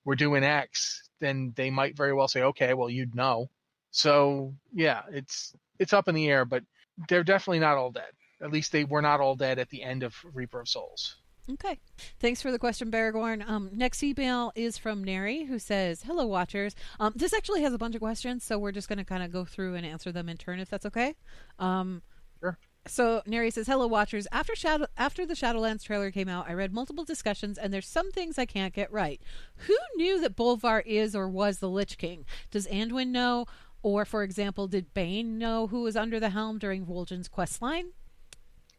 S1: we're doing X," then they might very well say, "Okay, well you'd know." So yeah, it's it's up in the air, but they're definitely not all dead. At least they were not all dead at the end of Reaper of Souls.
S2: Okay. Thanks for the question, Baragorn. Um, next email is from Neri, who says, Hello, Watchers. Um, this actually has a bunch of questions, so we're just going to kind of go through and answer them in turn, if that's okay. Um,
S1: Sure.
S2: So Neri says, "Hello, watchers. After Shadow, after the Shadowlands trailer came out, I read multiple discussions, and there's some things I can't get right. Who knew that Bolvar is or was the Lich King? Does Anduin know, or for example, did Bane know who was under the helm during Vol'jin's quest line?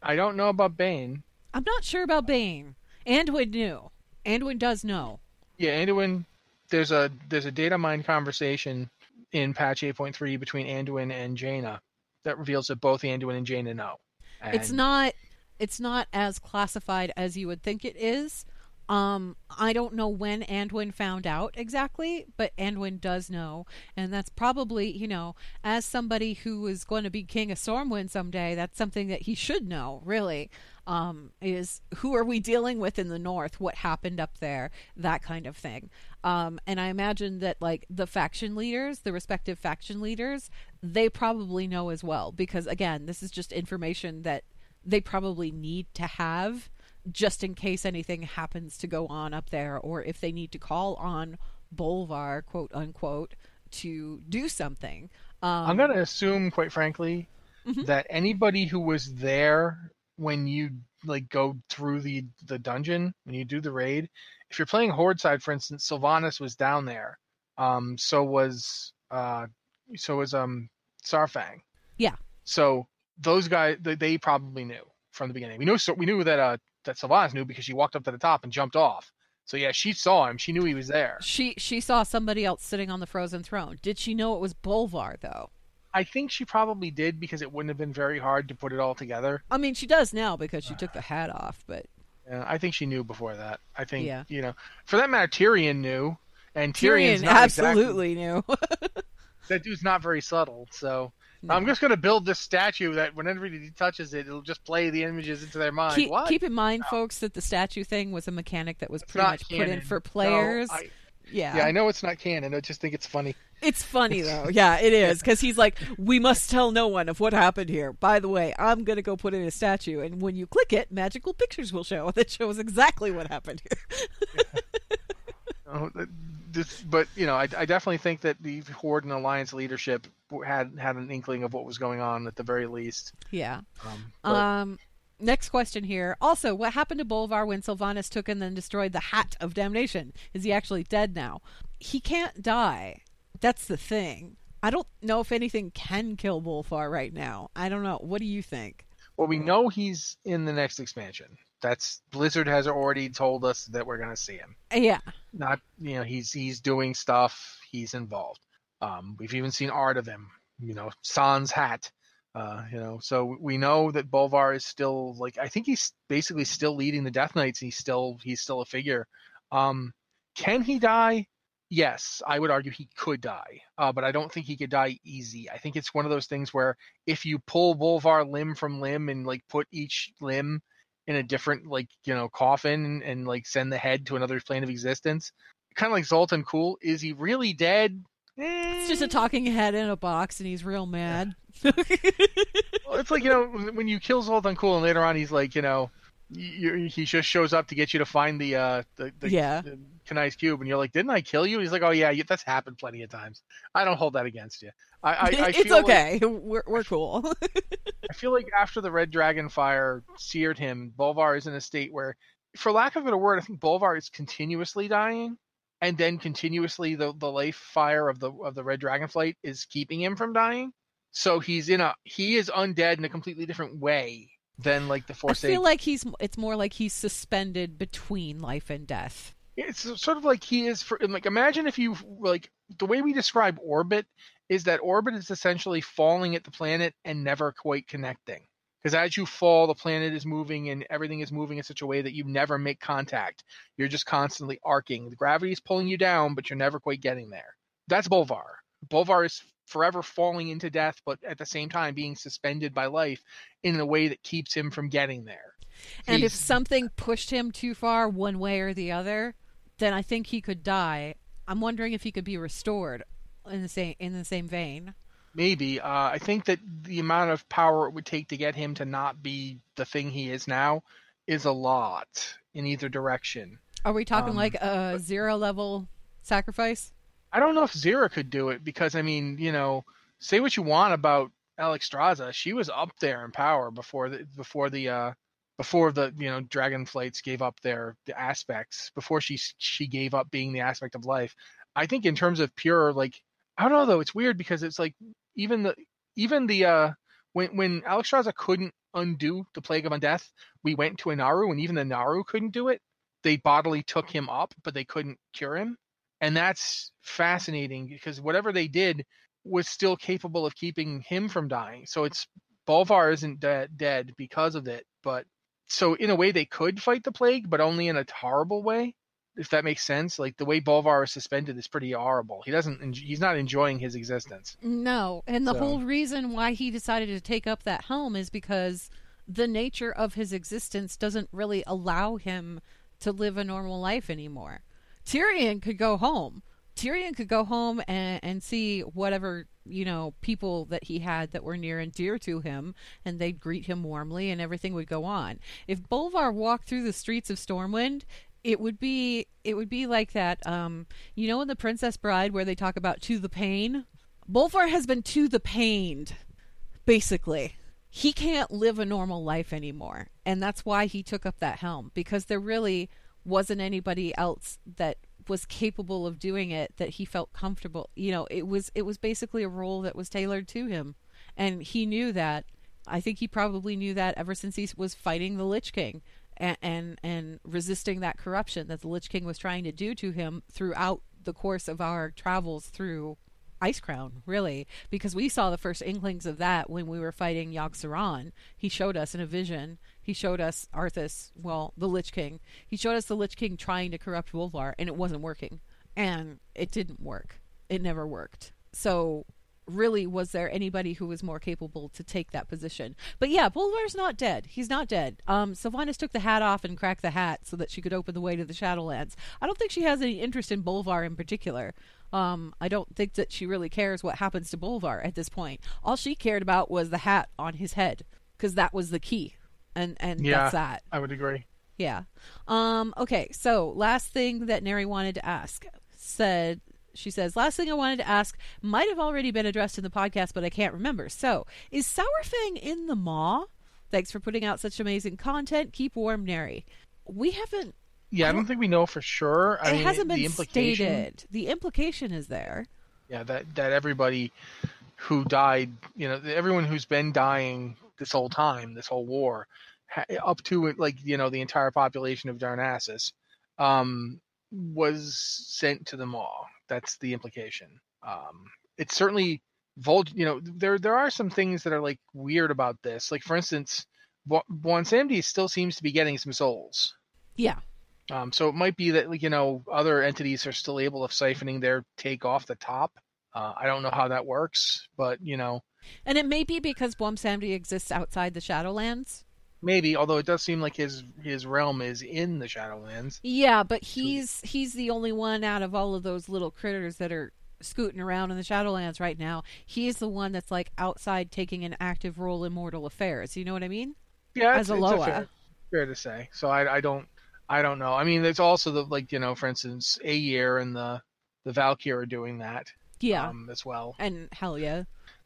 S1: I don't know about Bane.
S2: I'm not sure about Bane. Anduin knew. Anduin does know.
S1: Yeah, Anduin. There's a there's a data mine conversation in patch 8.3 between Anduin and Jaina that reveals that both Anduin and Jaina know.
S2: it's not it's not as classified as you would think it is um i don't know when anduin found out exactly but anduin does know. And that's probably you know as somebody who is going to be king of stormwind someday that's something that he should know really. Um is who are we dealing with in the north? What happened up there? That kind of thing. Um and i imagine that like the faction leaders the respective faction leaders they probably know as well because again this is just information that they probably need to have just in case anything happens to go on up there or if they need to call on Bolvar, quote unquote, to do something. Um,
S1: I'm gonna assume, quite frankly,
S2: Mhm.
S1: that anybody who was there when you like go through the the dungeon when you do the raid, if you're playing Horde side, for instance, Sylvanas was down there. Um, so was uh, so was um Saurfang.
S2: Yeah.
S1: So those guys, they, they probably knew from the beginning. We knew so we knew that uh that Sylvanas knew because she walked up to the top and jumped off. So yeah, she saw him. She knew he was there.
S2: she she saw somebody else sitting on the frozen throne. Did she know it was Bolvar though?
S1: I think she probably did because it wouldn't have been very hard to put it all together.
S2: I mean, she does now because she took the hat off, but
S1: Yeah, I think she knew before that. I think
S2: Yeah.
S1: you know, for that matter, Tirion knew, and Tirion's
S2: Tirion
S1: not exactly-
S2: absolutely knew.
S1: that dude's not very subtle. So. I'm just gonna build this statue that whenever he touches it, it'll just play the images into their mind.
S2: keep,
S1: what?
S2: keep in mind, folks, that the statue thing was a mechanic that was
S1: It's
S2: pretty much put in
S1: canon.
S2: for
S1: No,
S2: players.
S1: I-
S2: yeah.
S1: yeah, I know it's not canon. I just think it's funny.
S2: It's funny though. Yeah, it is because he's like, we must tell no one of what happened here. By the way, I'm gonna go put in a statue, and when you click it, magical pictures will show that shows exactly what happened here.
S1: Oh, th- this, but you know, I, I definitely think that the Horde and Alliance leadership had had an inkling of what was going on at the very least.
S2: yeah.
S1: Um, but-
S2: Um. Next question here. Also, what happened to Bolvar when Sylvanas took and then destroyed the Hat of Damnation? Is he actually dead now? He can't die. That's the thing. I don't know if anything can kill Bolvar right now. I don't know. What do you think?
S1: well, we know he's in the next expansion. That's Blizzard has already told us that we're gonna see him.
S2: Yeah.
S1: not you know he's he's doing stuff he's involved um we've even seen art of him you know sans hat Uh, you know, so we know that Bolvar is still like I think he's basically still leading the Death Knights. He's still he's still a figure. Um, can he die? Yes, I would argue he could die, uh, but I don't think he could die easy. I think it's one of those things where if you pull Bolvar limb from limb and like put each limb in a different like you know coffin and, and like send the head to another plane of existence, kind of like Zoltun Kulle is he really dead?
S2: It's just a
S1: Eh.
S2: talking head in a box, and he's real mad.
S1: Well, it's like you know when you kill Zoltun Kulle and later on he's like you know he just shows up to get you to find the uh the, the,
S2: Yeah.
S1: the Kanai's cube and you're like didn't I kill you? He's like oh yeah you, that's happened plenty of times. I don't hold that against you. I I, I
S2: it's
S1: feel like-
S2: okay. We're we're cool.
S1: I feel like after the Red Dragon fire seared him, Bolvar is in a state where, for lack of a better word, I think Bolvar is continuously dying, and then continuously the the life fire of the of the Red Dragon flight is keeping him from dying. So he's in a he is undead in a completely different way than like the
S2: I
S1: Force.
S2: feel like he's. It's more like he's suspended between life and death.
S1: It's sort of like he is for like imagine if you like the way we describe orbit is that orbit is essentially falling at the planet and never quite connecting. Because as you fall the planet is moving and everything is moving in such a way that you never make contact. You're just constantly arcing. The gravity is pulling you down but you're never quite getting there. That's bolvar. Bolvar is forever falling into death but at the same time being suspended by life in a way that keeps him from getting there.
S2: And if something pushed him too far one way or the other, then I think he could die. I'm wondering if he could be restored in the same in the same vein.
S1: Maybe. Uh, I think that the amount of power it would take to get him to not be the thing he is now is a lot in either direction.
S2: Are we talking
S1: Um,
S2: like a zero level sacrifice?
S1: I don't know if Xe'ra could do it because I mean, you know, say what you want about Alexstrasza, she was up there in power before the before the uh before the you know dragon flights gave up their the aspects before she she gave up being the aspect of life. I think in terms of pure like I don't know though it's weird because it's like even the even the uh when when Alexstrasza couldn't undo the plague of undeath, we went to a Naaru and even the Naaru couldn't do it. They bodily took him up, but they couldn't cure him and that's fascinating because whatever they did was still capable of keeping him from dying. So it's Bolvar isn't de- dead because of it, but so in a way they could fight the plague, but only in a horrible way, if that makes sense. Like the way Bolvar is suspended is pretty horrible. He doesn't. He's not enjoying his existence.
S2: No, and the
S1: So-
S2: whole reason why he decided to take up that helm is because the nature of his existence doesn't really allow him to live a normal life anymore. Tirion could go home. Tirion could go home and, and see whatever, you know, people that he had that were near and dear to him, and they'd greet him warmly and everything would go on. If Bolvar walked through the streets of Stormwind, it would be it would be like that um you know in the princess bride where they talk about to the pain Bolvar has been to the pained, basically. He can't live a normal life anymore. And that's why he took up that helm, because there really wasn't anybody else that was capable of doing it that he felt comfortable. You know, it was it was basically a role that was tailored to him. And he knew that. I think he probably knew that ever since he was fighting the Lich King and and, and resisting that corruption that the Lich King was trying to do to him throughout the course of our travels through Icecrown, really, because we saw the first inklings of that when we were fighting Yogg Saron. He showed us in a vision. He showed us Arthas, well, the Lich King. He showed us the Lich King trying to corrupt Bolvar, and it wasn't working. And it didn't work. It never worked. So, really, was there anybody who was more capable to take that position? But yeah, Bolvar's not dead. He's not dead. Um, Sylvanas took the hat off and cracked the hat so that she could open the way to the Shadowlands. I don't think she has any interest in Bolvar in particular. Um, I don't think that she really cares what happens to Bolvar at this point. All she cared about was the hat on his head because that was the key, and and
S1: Yeah,
S2: that's that.
S1: I would agree.
S2: Yeah. Um, okay, so last thing that Neri wanted to ask said she says, last thing I wanted to ask might have already been addressed in the podcast, but I can't remember. So, is Saurfang in the Maw? Thanks for putting out such amazing content. Keep warm, Neri. We haven't
S1: Yeah, I don't think we know for sure. I
S2: it
S1: mean,
S2: hasn't been
S1: implication,
S2: stated. The implication is there.
S1: Yeah, that that everybody who died, you know, everyone who's been dying this whole time, this whole war, up to like you know the entire population of Darnassus, um, was sent to the Maw. That's the implication. Um, it's certainly Vol, you know, there there are some things that are like weird about this. Like for instance, Bwonsamdi still seems to be getting some souls.
S2: Yeah.
S1: Um, so it might be that like, you know other entities are still able of siphoning their take off the top. Uh, I don't know how that works, but you know,
S2: And it may be because Bwonsamdi exists outside the Shadowlands.
S1: maybe. Although it does seem like his his realm is in the Shadowlands.
S2: Yeah, but he's he's the only one out of all of those little critters that are scooting around in the Shadowlands right now. He's the one that's like outside taking an active role in mortal affairs. You know what I mean?
S1: Yeah,
S2: As
S1: it's,
S2: a
S1: it's
S2: Loa.
S1: fair, fair to say. So I I don't I don't know. I mean, there's also the like you know, for instance, Eyir and the the Valkyr are doing that
S2: Yeah.
S1: um, as well.
S2: and hell yeah.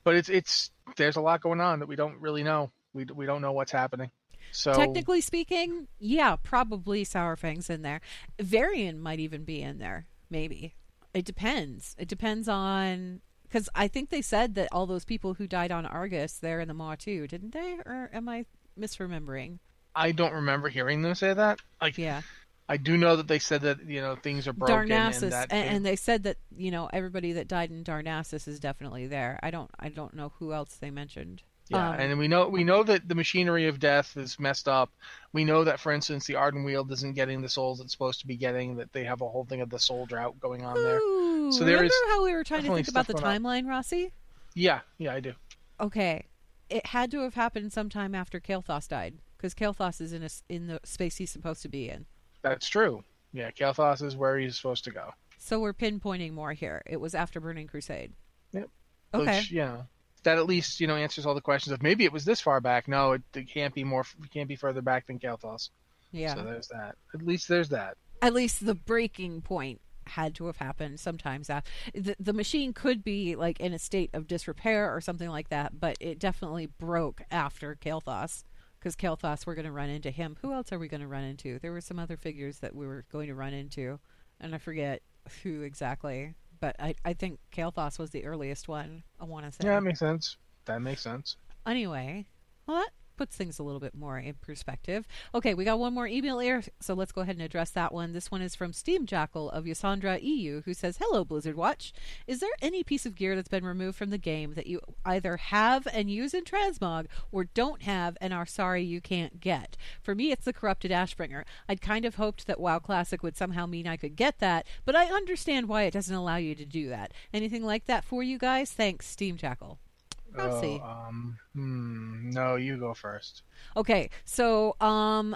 S1: But it's it's there's a lot going on that we don't really know. We we don't know what's happening. So
S2: Technically speaking, yeah, probably Saurfang's in there. Varian might even be in there. Maybe. It depends. It depends on because I think they said that all those people who died on Argus, they're in the Maw too, didn't they? Or am I misremembering?
S1: I don't remember hearing them say that. Like
S2: Yeah.
S1: I do know that they said that you know things are broken
S2: Darnassus,
S1: and that
S2: and, and they said that you know everybody that died in Darnassus is definitely there. I don't, I don't know who else they mentioned.
S1: Yeah,
S2: Um,
S1: and we know we know that the machinery of death is messed up. We know that, for instance, the Ardenweald isn't getting the souls it's supposed to be getting. That they have a whole thing of the soul drought going on there.
S2: Ooh,
S1: So there
S2: remember
S1: is
S2: how we were trying to think about the timeline, Rossi?
S1: Yeah, yeah, I do.
S2: Okay, it had to have happened sometime after Kael'thas died, because Kael'thas is in a in the space he's supposed to be in.
S1: That's true. Yeah, Kael'thas is where he's supposed to go.
S2: So we're pinpointing more here. It was after Burning Crusade.
S1: Yep.
S2: Okay.
S1: Which, know, that at least you know answers all the questions of maybe it was this far back. No, it, it can't be more. It can't be further back than Kael'thas.
S2: Yeah.
S1: So there's that. At least there's that.
S2: At least the breaking point had to have happened sometimes. After. The, the machine could be like in a state of disrepair or something like that, but it definitely broke after Kael'thas. Because Kael'thas, we're going to run into him. Who else are we going to run into? There were some other figures that we were going to run into, and I forget who exactly. But I, I think Kael'thas was the earliest one. I want to say.
S1: Yeah, that makes sense. That makes sense.
S2: Anyway, well, that puts things a little bit more in perspective. Okay, we got one more email here, so let's go ahead and address that one. This one is from Steam Jackal of Ysondre EU, who says, Hello, Blizzard Watch. Is there any piece of gear that's been removed from the game that you either have and use in Transmog or don't have and are sorry you can't get? For me, it's the Corrupted Ashbringer. I'd kind of hoped that WoW Classic would somehow mean I could get that, but I understand why it doesn't allow you to do that. Anything like that for you guys? Thanks, Steam Jackal. Rossi.
S1: Oh, um, hmm, no, you go first.
S2: Okay, so um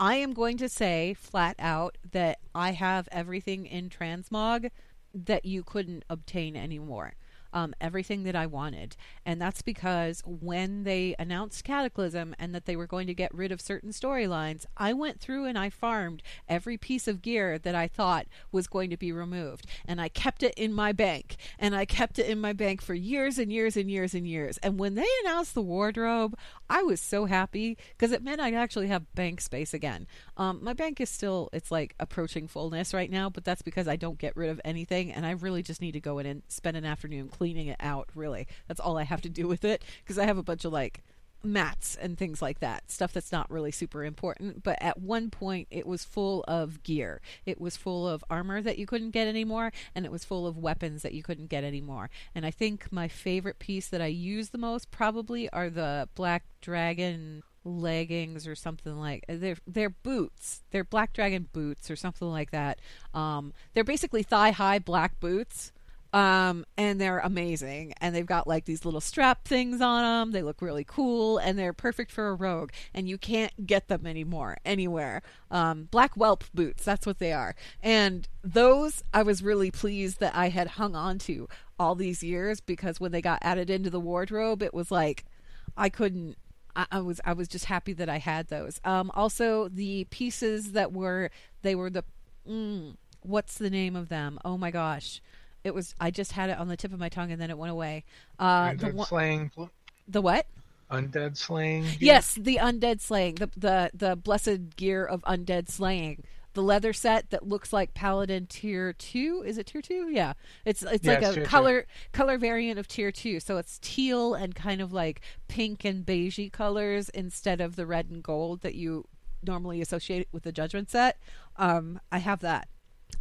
S2: I am going to say flat out that I have everything in Transmog that you couldn't obtain anymore. Um, everything that I wanted. And that's because when they announced Cataclysm and that they were going to get rid of certain storylines, I went through and I farmed every piece of gear that I thought was going to be removed. And I kept it in my bank. And I kept it in my bank for years and years and years and years. And when they announced the wardrobe, I was so happy because it meant I'd actually have bank space again. Um, my bank is still, it's like approaching fullness right now, but that's because I don't get rid of anything. And I really just need to go in and spend an afternoon cleaning it out, really. That's all I have to do with it because I have a bunch of like mats and things like that stuff that's not really super important. But at one point it was full of gear. It was full of armor that you couldn't get anymore and it was full of weapons that you couldn't get anymore. And i think my favorite piece that i use the most probably are the black dragon leggings or something like they're they're boots. They're black dragon boots or something like that. Um they're basically thigh high black boots um, and they're amazing. And they've got like these little strap things on them. They look really cool, and they're perfect for a rogue. And you can't get them anymore anywhere. Um, black whelp boots, that's what they are. And those I was really pleased that I had hung on to all these years because when they got added into the wardrobe, it was like I couldn't. I, was I was just happy that I had those. Um, also, the pieces that were they were the mm, what's the name of them? Oh my gosh it was I just had it on the tip of my tongue and then it went away. Uh, the one,
S1: slaying.
S2: the what?
S1: Undead slaying. gear?
S2: Yes, the undead slaying, the the the blessed gear of undead slaying. The leather set that looks like Paladin Tier Two. Is it Tier Two? Yeah, it's it's
S1: Yeah,
S2: like
S1: it's
S2: a
S1: Tier two.
S2: color color variant of Tier Two. So it's teal and kind of like pink and beigey colors instead of the red and gold that you normally associate with the Judgment set. Um, I have that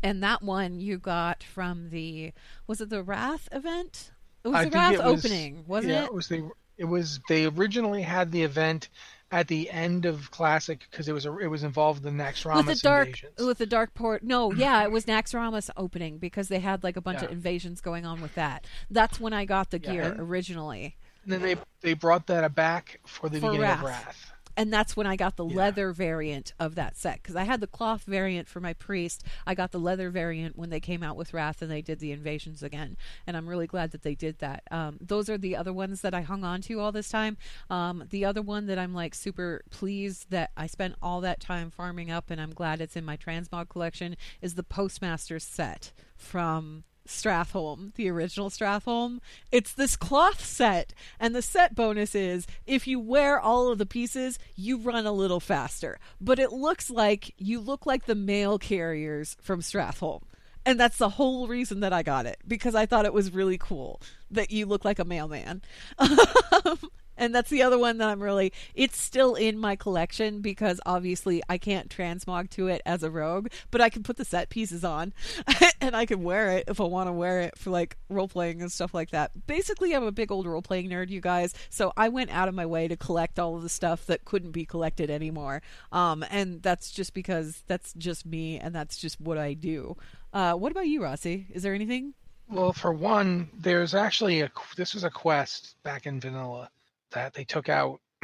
S2: and that one you got from the was it the Wrath event? It was
S1: I
S2: the Wrath
S1: was-
S2: opening, wasn't it?
S1: yeah,
S2: it?
S1: It was the it was they originally had the event at the end of Classic because it was a, it was involved in the Naxxramas
S2: with the dark
S1: invasions.
S2: with the dark port no yeah it was naxxramas opening because they had like a bunch of invasions going on with that that's when i got the
S1: Yeah,
S2: gear
S1: and-
S2: originally
S1: And then they they brought that back for the
S2: For
S1: beginning
S2: Wrath.
S1: of Wrath.
S2: And that's when i got the
S1: Yeah.
S2: leather variant of that set because i had the cloth variant for my priest. I got the leather variant when they came out with wrath and they did the invasions again and i'm really glad that they did that. Um, those are the other ones that i hung on to all this time. Um, the other one that i'm like super pleased that i spent all that time farming up and i'm glad it's in my transmog collection is the Postmaster set from Stratholme, the original Stratholme. It's this cloth set, and the set bonus is if you wear all of the pieces, you run a little faster. But it looks like you look like the mail carriers from Stratholme. And that's the whole reason that I got it because I thought it was really cool that you look like a mailman. Um, and that's the other one that I'm really it's still in my collection because obviously I can't transmog to it as a rogue, but I can put the set pieces on and I can wear it if I want to wear it for like role playing and stuff like that. Basically, I'm a big old role playing nerd, you guys, so I went out of my way to collect all of the stuff that couldn't be collected anymore. Um and that's just because that's just me and that's just what I do. Uh what about you, Rossi? Is there anything?
S1: Well, for one, there's actually a this was a quest back in vanilla that they took out.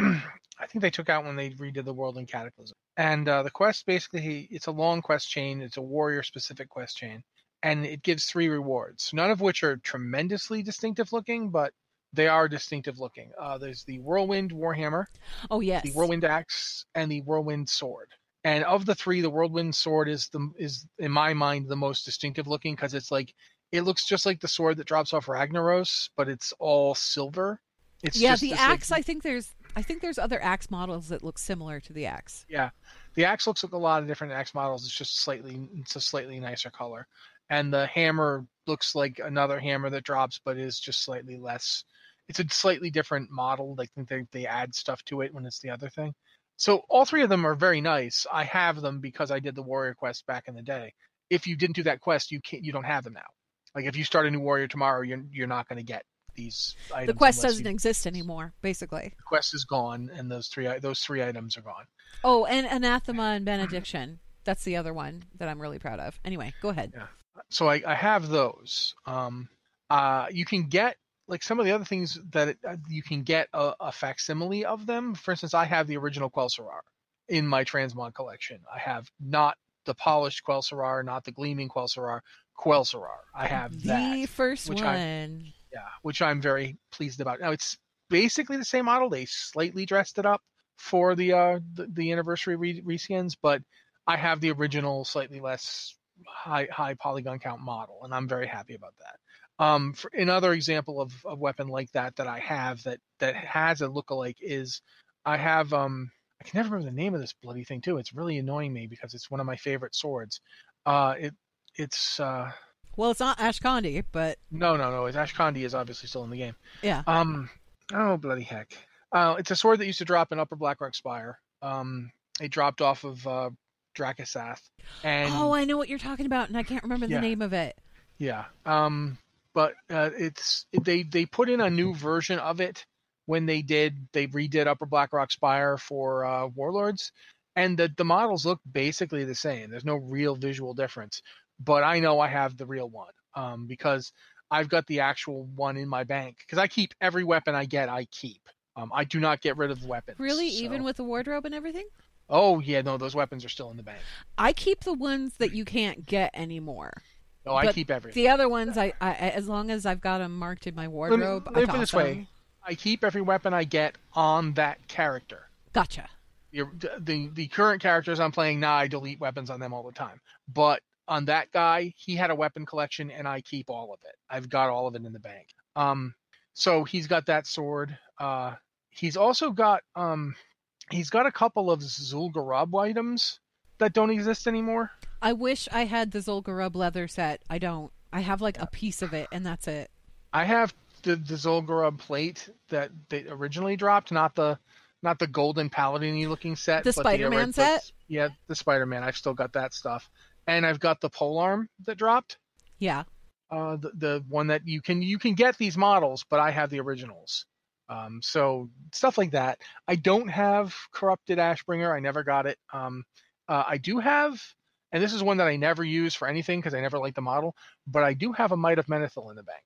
S1: I think they took out when they redid the world in Cataclysm. And uh, the quest basically it's a long quest chain. It's a warrior specific quest chain, and it gives three rewards. None of which are tremendously distinctive looking, but they are distinctive looking. Uh, there's the whirlwind warhammer,
S2: Oh yes.
S1: the whirlwind axe, and the whirlwind sword. And of the three, the whirlwind sword is the is in my mind the most distinctive looking because it's like it looks just like the sword that drops off Ragnaros, but it's all silver. It's
S2: yeah, the axe. I think there's. I think there's other axe models that look similar to the axe.
S1: Yeah, the axe looks like a lot of different axe models. It's just slightly, it's a slightly nicer color, and the hammer looks like another hammer that drops, but is just slightly less. It's a slightly different model. I think they they add stuff to it when it's the other thing. So all three of them are very nice. I have them because I did the warrior quest back in the day. If you didn't do that quest, you can't. You don't have them now. Like if you start a new warrior tomorrow, you're you're not going to get these items.
S2: The quest doesn't
S1: you-
S2: exist anymore, basically.
S1: The quest is gone, and those three those three items are gone.
S2: Oh, and anathema and benediction. That's the other one that I'm really proud of. Anyway, go ahead.
S1: Yeah. So I, I have those. Um, uh, you can get like some of the other things that it, uh, you can get a, a facsimile of them. For instance, I have the original Quel'Serrar in my transmog collection. I have not the polished Quel'Serrar, not the gleaming Quel'Serrar, Quel'Serrar. I have
S2: the
S1: that.
S2: first one.
S1: I- which I'm very pleased about. Now it's basically the same model. They slightly dressed it up for the uh the, the anniversary re- reskins, but I have the original, slightly less high high polygon count model, and I'm very happy about that. Um, for, another example of a weapon like that that I have that that has a lookalike is I have um I can never remember the name of this bloody thing too. It's really annoying me because it's one of my favorite swords. Uh, it it's uh
S2: Well, it's not Ash Ashkandi, but
S1: no no no. It's Ashkandi is obviously still in the game.
S2: yeah.
S1: Um, oh bloody heck! Uh, it's a sword that used to drop in Upper Blackrock Spire. Um, it dropped off of uh, Drakkisath, and
S2: oh, I know what you're talking about, and I can't remember the
S1: Yeah.
S2: name of it.
S1: yeah. Um, but uh, it's they they put in a new version of it when they did they redid Upper Blackrock Spire for uh, Warlords, and the the models look basically the same. There's no real visual difference, but I know I have the real one um, because I've got the actual one in my bank because I keep every weapon I get. I keep. Um, I do not get rid of weapons.
S2: Really,
S1: so-
S2: even with the wardrobe and everything?
S1: Oh yeah, no, those weapons are still in the bank.
S2: I keep the ones that you can't get anymore.
S1: No, I keep everything.
S2: The other ones, I, I as long as I've got them marked in my
S1: Let me,
S2: wardrobe,
S1: let
S2: I
S1: me put this way:
S2: them.
S1: I keep every weapon I get on that character.
S2: Gotcha.
S1: Your, the the current characters I'm playing now, I delete weapons on them all the time. But on that guy, he had a weapon collection, and I keep all of it. I've got all of it in the bank. Um, so he's got that sword. Uh, he's also got um, he's got a couple of Zul'Gurub items that don't exist anymore.
S2: I wish I had the Zul'Gurub leather set. I don't. I have like a piece of it, and that's it.
S1: I have the the Zul'Gurub plate that they originally dropped, not the not the golden paladin looking set.
S2: The
S1: but
S2: Spider-Man
S1: but-
S2: set?
S1: Yeah, the Spider Man. I've still got that stuff, and I've got the pole arm that dropped.
S2: Yeah.
S1: uh, the the one that you can you can get these models, but I have the originals. Um, so stuff like that. I don't have corrupted Ashbringer. I never got it. Um, uh, I do have, and this is one that I never use for anything because I never liked the model. But I do have a Might of Menethil in the bank.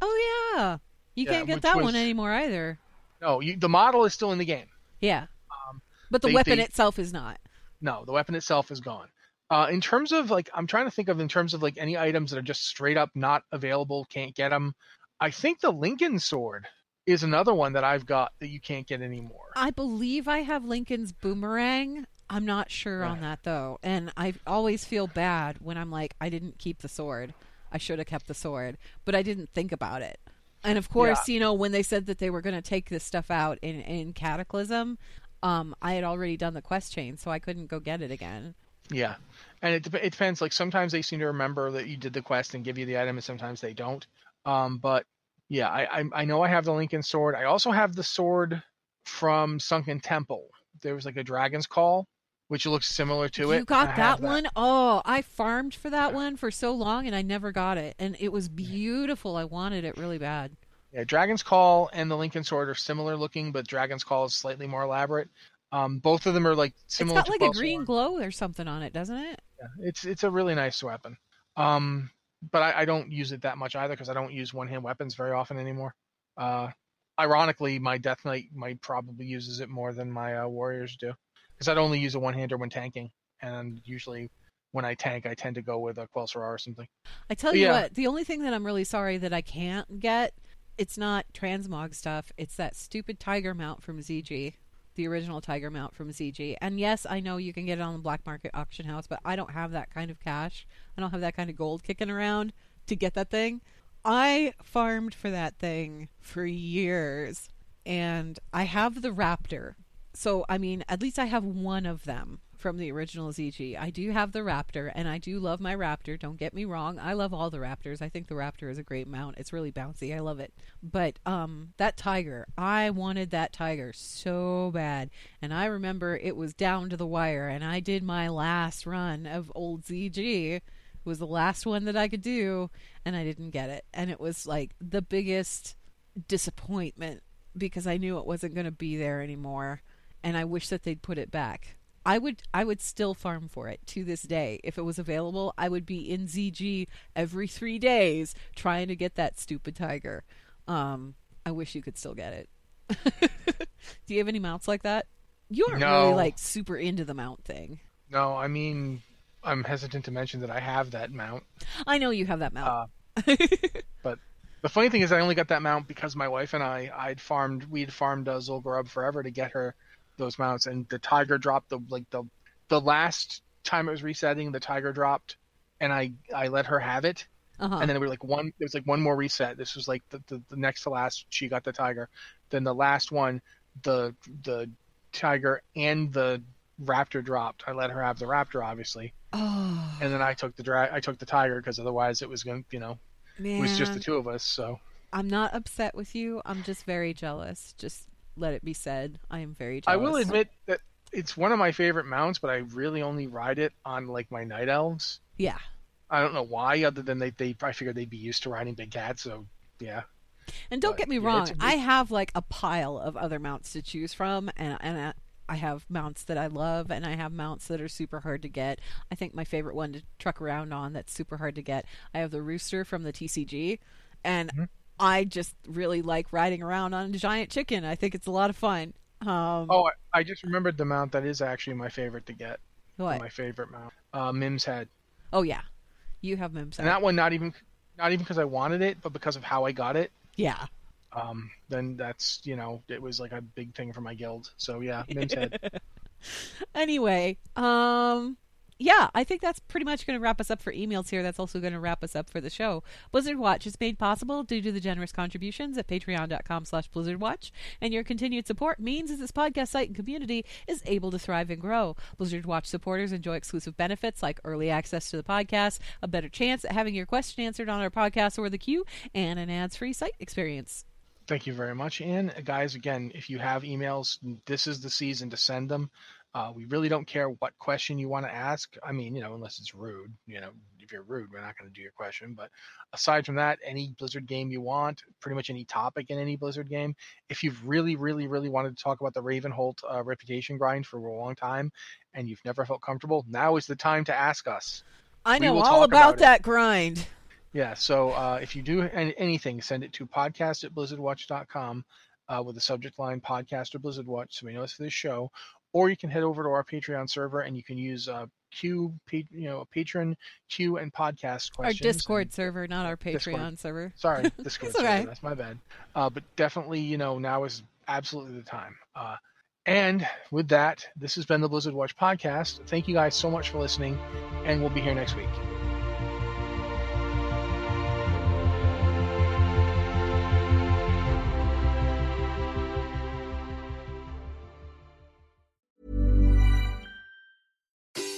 S2: Oh yeah, you
S1: Yeah,
S2: can't get that
S1: was-
S2: one anymore either.
S1: No, you, the model is still in the game.
S2: Yeah,
S1: Um,
S2: but the
S1: they-
S2: weapon
S1: they-
S2: itself is not.
S1: No, the weapon itself is gone. Uh, in terms of like, I'm trying to think of in terms of like any items that are just straight up not available, can't get them. I think the Linken sword is another one that I've got that you can't get anymore.
S2: I believe I have Linken's boomerang. I'm not sure on that though, and I always feel bad when I'm like, I didn't keep the sword. I should have kept the sword, but I didn't think about it. And of course, you know, when they said that they were going to take this stuff out in in Cataclysm, um, I had already done the quest chain, so I couldn't go get it again.
S1: Yeah, and it it depends. Like sometimes they seem to remember that you did the quest and give you the item, and sometimes they don't. Um, but yeah, I, I I know I have the Linken sword. I also have the sword from Sunken Temple. There was like a Dragon's Call, which looks similar to it.
S2: you got that
S1: have
S2: one? Oh, I farmed for that one for so long, and I never got it, and it was beautiful. I wanted it really bad.
S1: Yeah, Dragon's Call and the Linken Sword are similar looking, but Dragon's Call is slightly more elaborate. Um, both of them are like similar.
S2: it's got like a green glow or something on it, doesn't it?
S1: Yeah, it's it's a really nice weapon. Um, but I, I don't use it that much either because I don't use one hand weapons very often anymore. Uh, ironically, my Death Knight might probably uses it more than my uh, warriors do because I'd only use a one hander when tanking, and usually when I tank, I tend to go with a Quel'Serrar or something.
S2: I tell
S1: But
S2: you
S1: yeah.
S2: what, the only thing that I'm really sorry that I can't get, it's not transmog stuff. It's that stupid tiger mount from ZG, the original tiger mount from ZG. And yes, I know you can get it on the black market auction house, but I don't have that kind of cash. I don't have that kind of gold kicking around to get that thing. I farmed for that thing for years, and I have the Raptor. So, I mean, at least I have one of them from the original ZG. I do have the Raptor, and I do love my Raptor. Don't get me wrong. I love all the Raptors. I think the Raptor is a great mount. It's really bouncy. I love it. But um, that Tiger, I wanted that Tiger so bad. And I remember it was down to the wire, and I did my last run of old ZG. It was the last one that I could do, and I didn't get it. And it was like the biggest disappointment because I knew it wasn't going to be there anymore and I wish that they'd put it back. I would I would still farm for it to this day. If it was available, I would be in ZG every 3 days trying to get that stupid tiger. Um I wish you could still get it. Do you have any mounts like that? You aren't really like super into the mount thing.
S1: No, I mean, I'm hesitant to mention that I have that mount.
S2: I know you have that mount.
S1: Uh, But the funny thing is, I only got that mount because my wife and I, I'd farmed, we'd farmed uh, Zul'Gurub forever to get her those mounts, and the tiger dropped the like the the last time it was resetting, the tiger dropped, and I I let her have it,
S2: uh-huh.
S1: and then we were like one, there was like one more reset. This was like the, the the next to last, she got the tiger, then the last one, the the tiger and the raptor dropped. I let her have the raptor, obviously,
S2: oh,
S1: and then I took the dra- I took the tiger because otherwise it was going, you know,
S2: man.
S1: it was just the two of us. So
S2: I'm not upset with you. I'm just very jealous. Just let it be said. I am very
S1: I will admit that it's one of my favorite mounts, but I really only ride it on like my night elves.
S2: Yeah.
S1: I don't know why, other than they they I figured they'd be used to riding big cats. So yeah,
S2: And don't
S1: But,
S2: get me wrong,
S1: a
S2: I
S1: big-
S2: have like a pile of other mounts to choose from, and and I- I have mounts that I love, and I have mounts that are super hard to get. I think my favorite one to truck around on that's super hard to get. I have the Rooster from the TCG, and
S1: Mm-hmm.
S2: I just really like riding around on a giant chicken. I think it's a lot of fun. Um,
S1: Oh, I, I just remembered the mount that is actually my favorite to get.
S2: what?
S1: My favorite mount, uh, Mim's head,
S2: Oh yeah, you have Mims. Head.
S1: And that one not even not even because I wanted it, but because of how I got it.
S2: yeah.
S1: Um, then that's you know it was like a big thing for my guild. So yeah, Mim's head.
S2: anyway, um yeah, I think that's pretty much going to wrap us up for emails here. That's also going to wrap us up for the show. Blizzard Watch is made possible due to the generous contributions at patreon.com slash blizzardwatch, and your continued support means that this podcast site and community is able to thrive and grow. Blizzard Watch supporters enjoy exclusive benefits like early access to the podcast, a better chance at having your question answered on our podcast or the queue, and an ads-free site experience.
S1: Thank you very much, Anne. Guys, again, if you have emails, this is the season to send them. Uh, we really don't care what question you want to ask. I mean, you know, unless it's rude, you know, if you're rude, we're not going to do your question. But aside from that, any Blizzard game you want, pretty much any topic in any Blizzard game. If you've really, really, really wanted to talk about the Ravenholdt uh, reputation grind for a long time, and you've never felt comfortable, now is the time to ask us.
S2: I know all about,
S1: about
S2: that grind.
S1: Yeah, so uh, if you do anything, send it to podcast at blizzardwatch.com uh, with the subject line podcast or Blizzard Watch so we know it's for this show. Or you can head over to our Patreon server and you can use uh, Q, you know, a patron Q and podcast
S2: Our. Discord server, not our Patreon
S1: Discord.
S2: server.
S1: Sorry, Discord server.
S2: okay.
S1: That's my bad. Uh, but definitely, you know, now is absolutely the time. Uh, and with that, this has been the Blizzard Watch podcast. Thank you guys so much for listening, and we'll be here next week.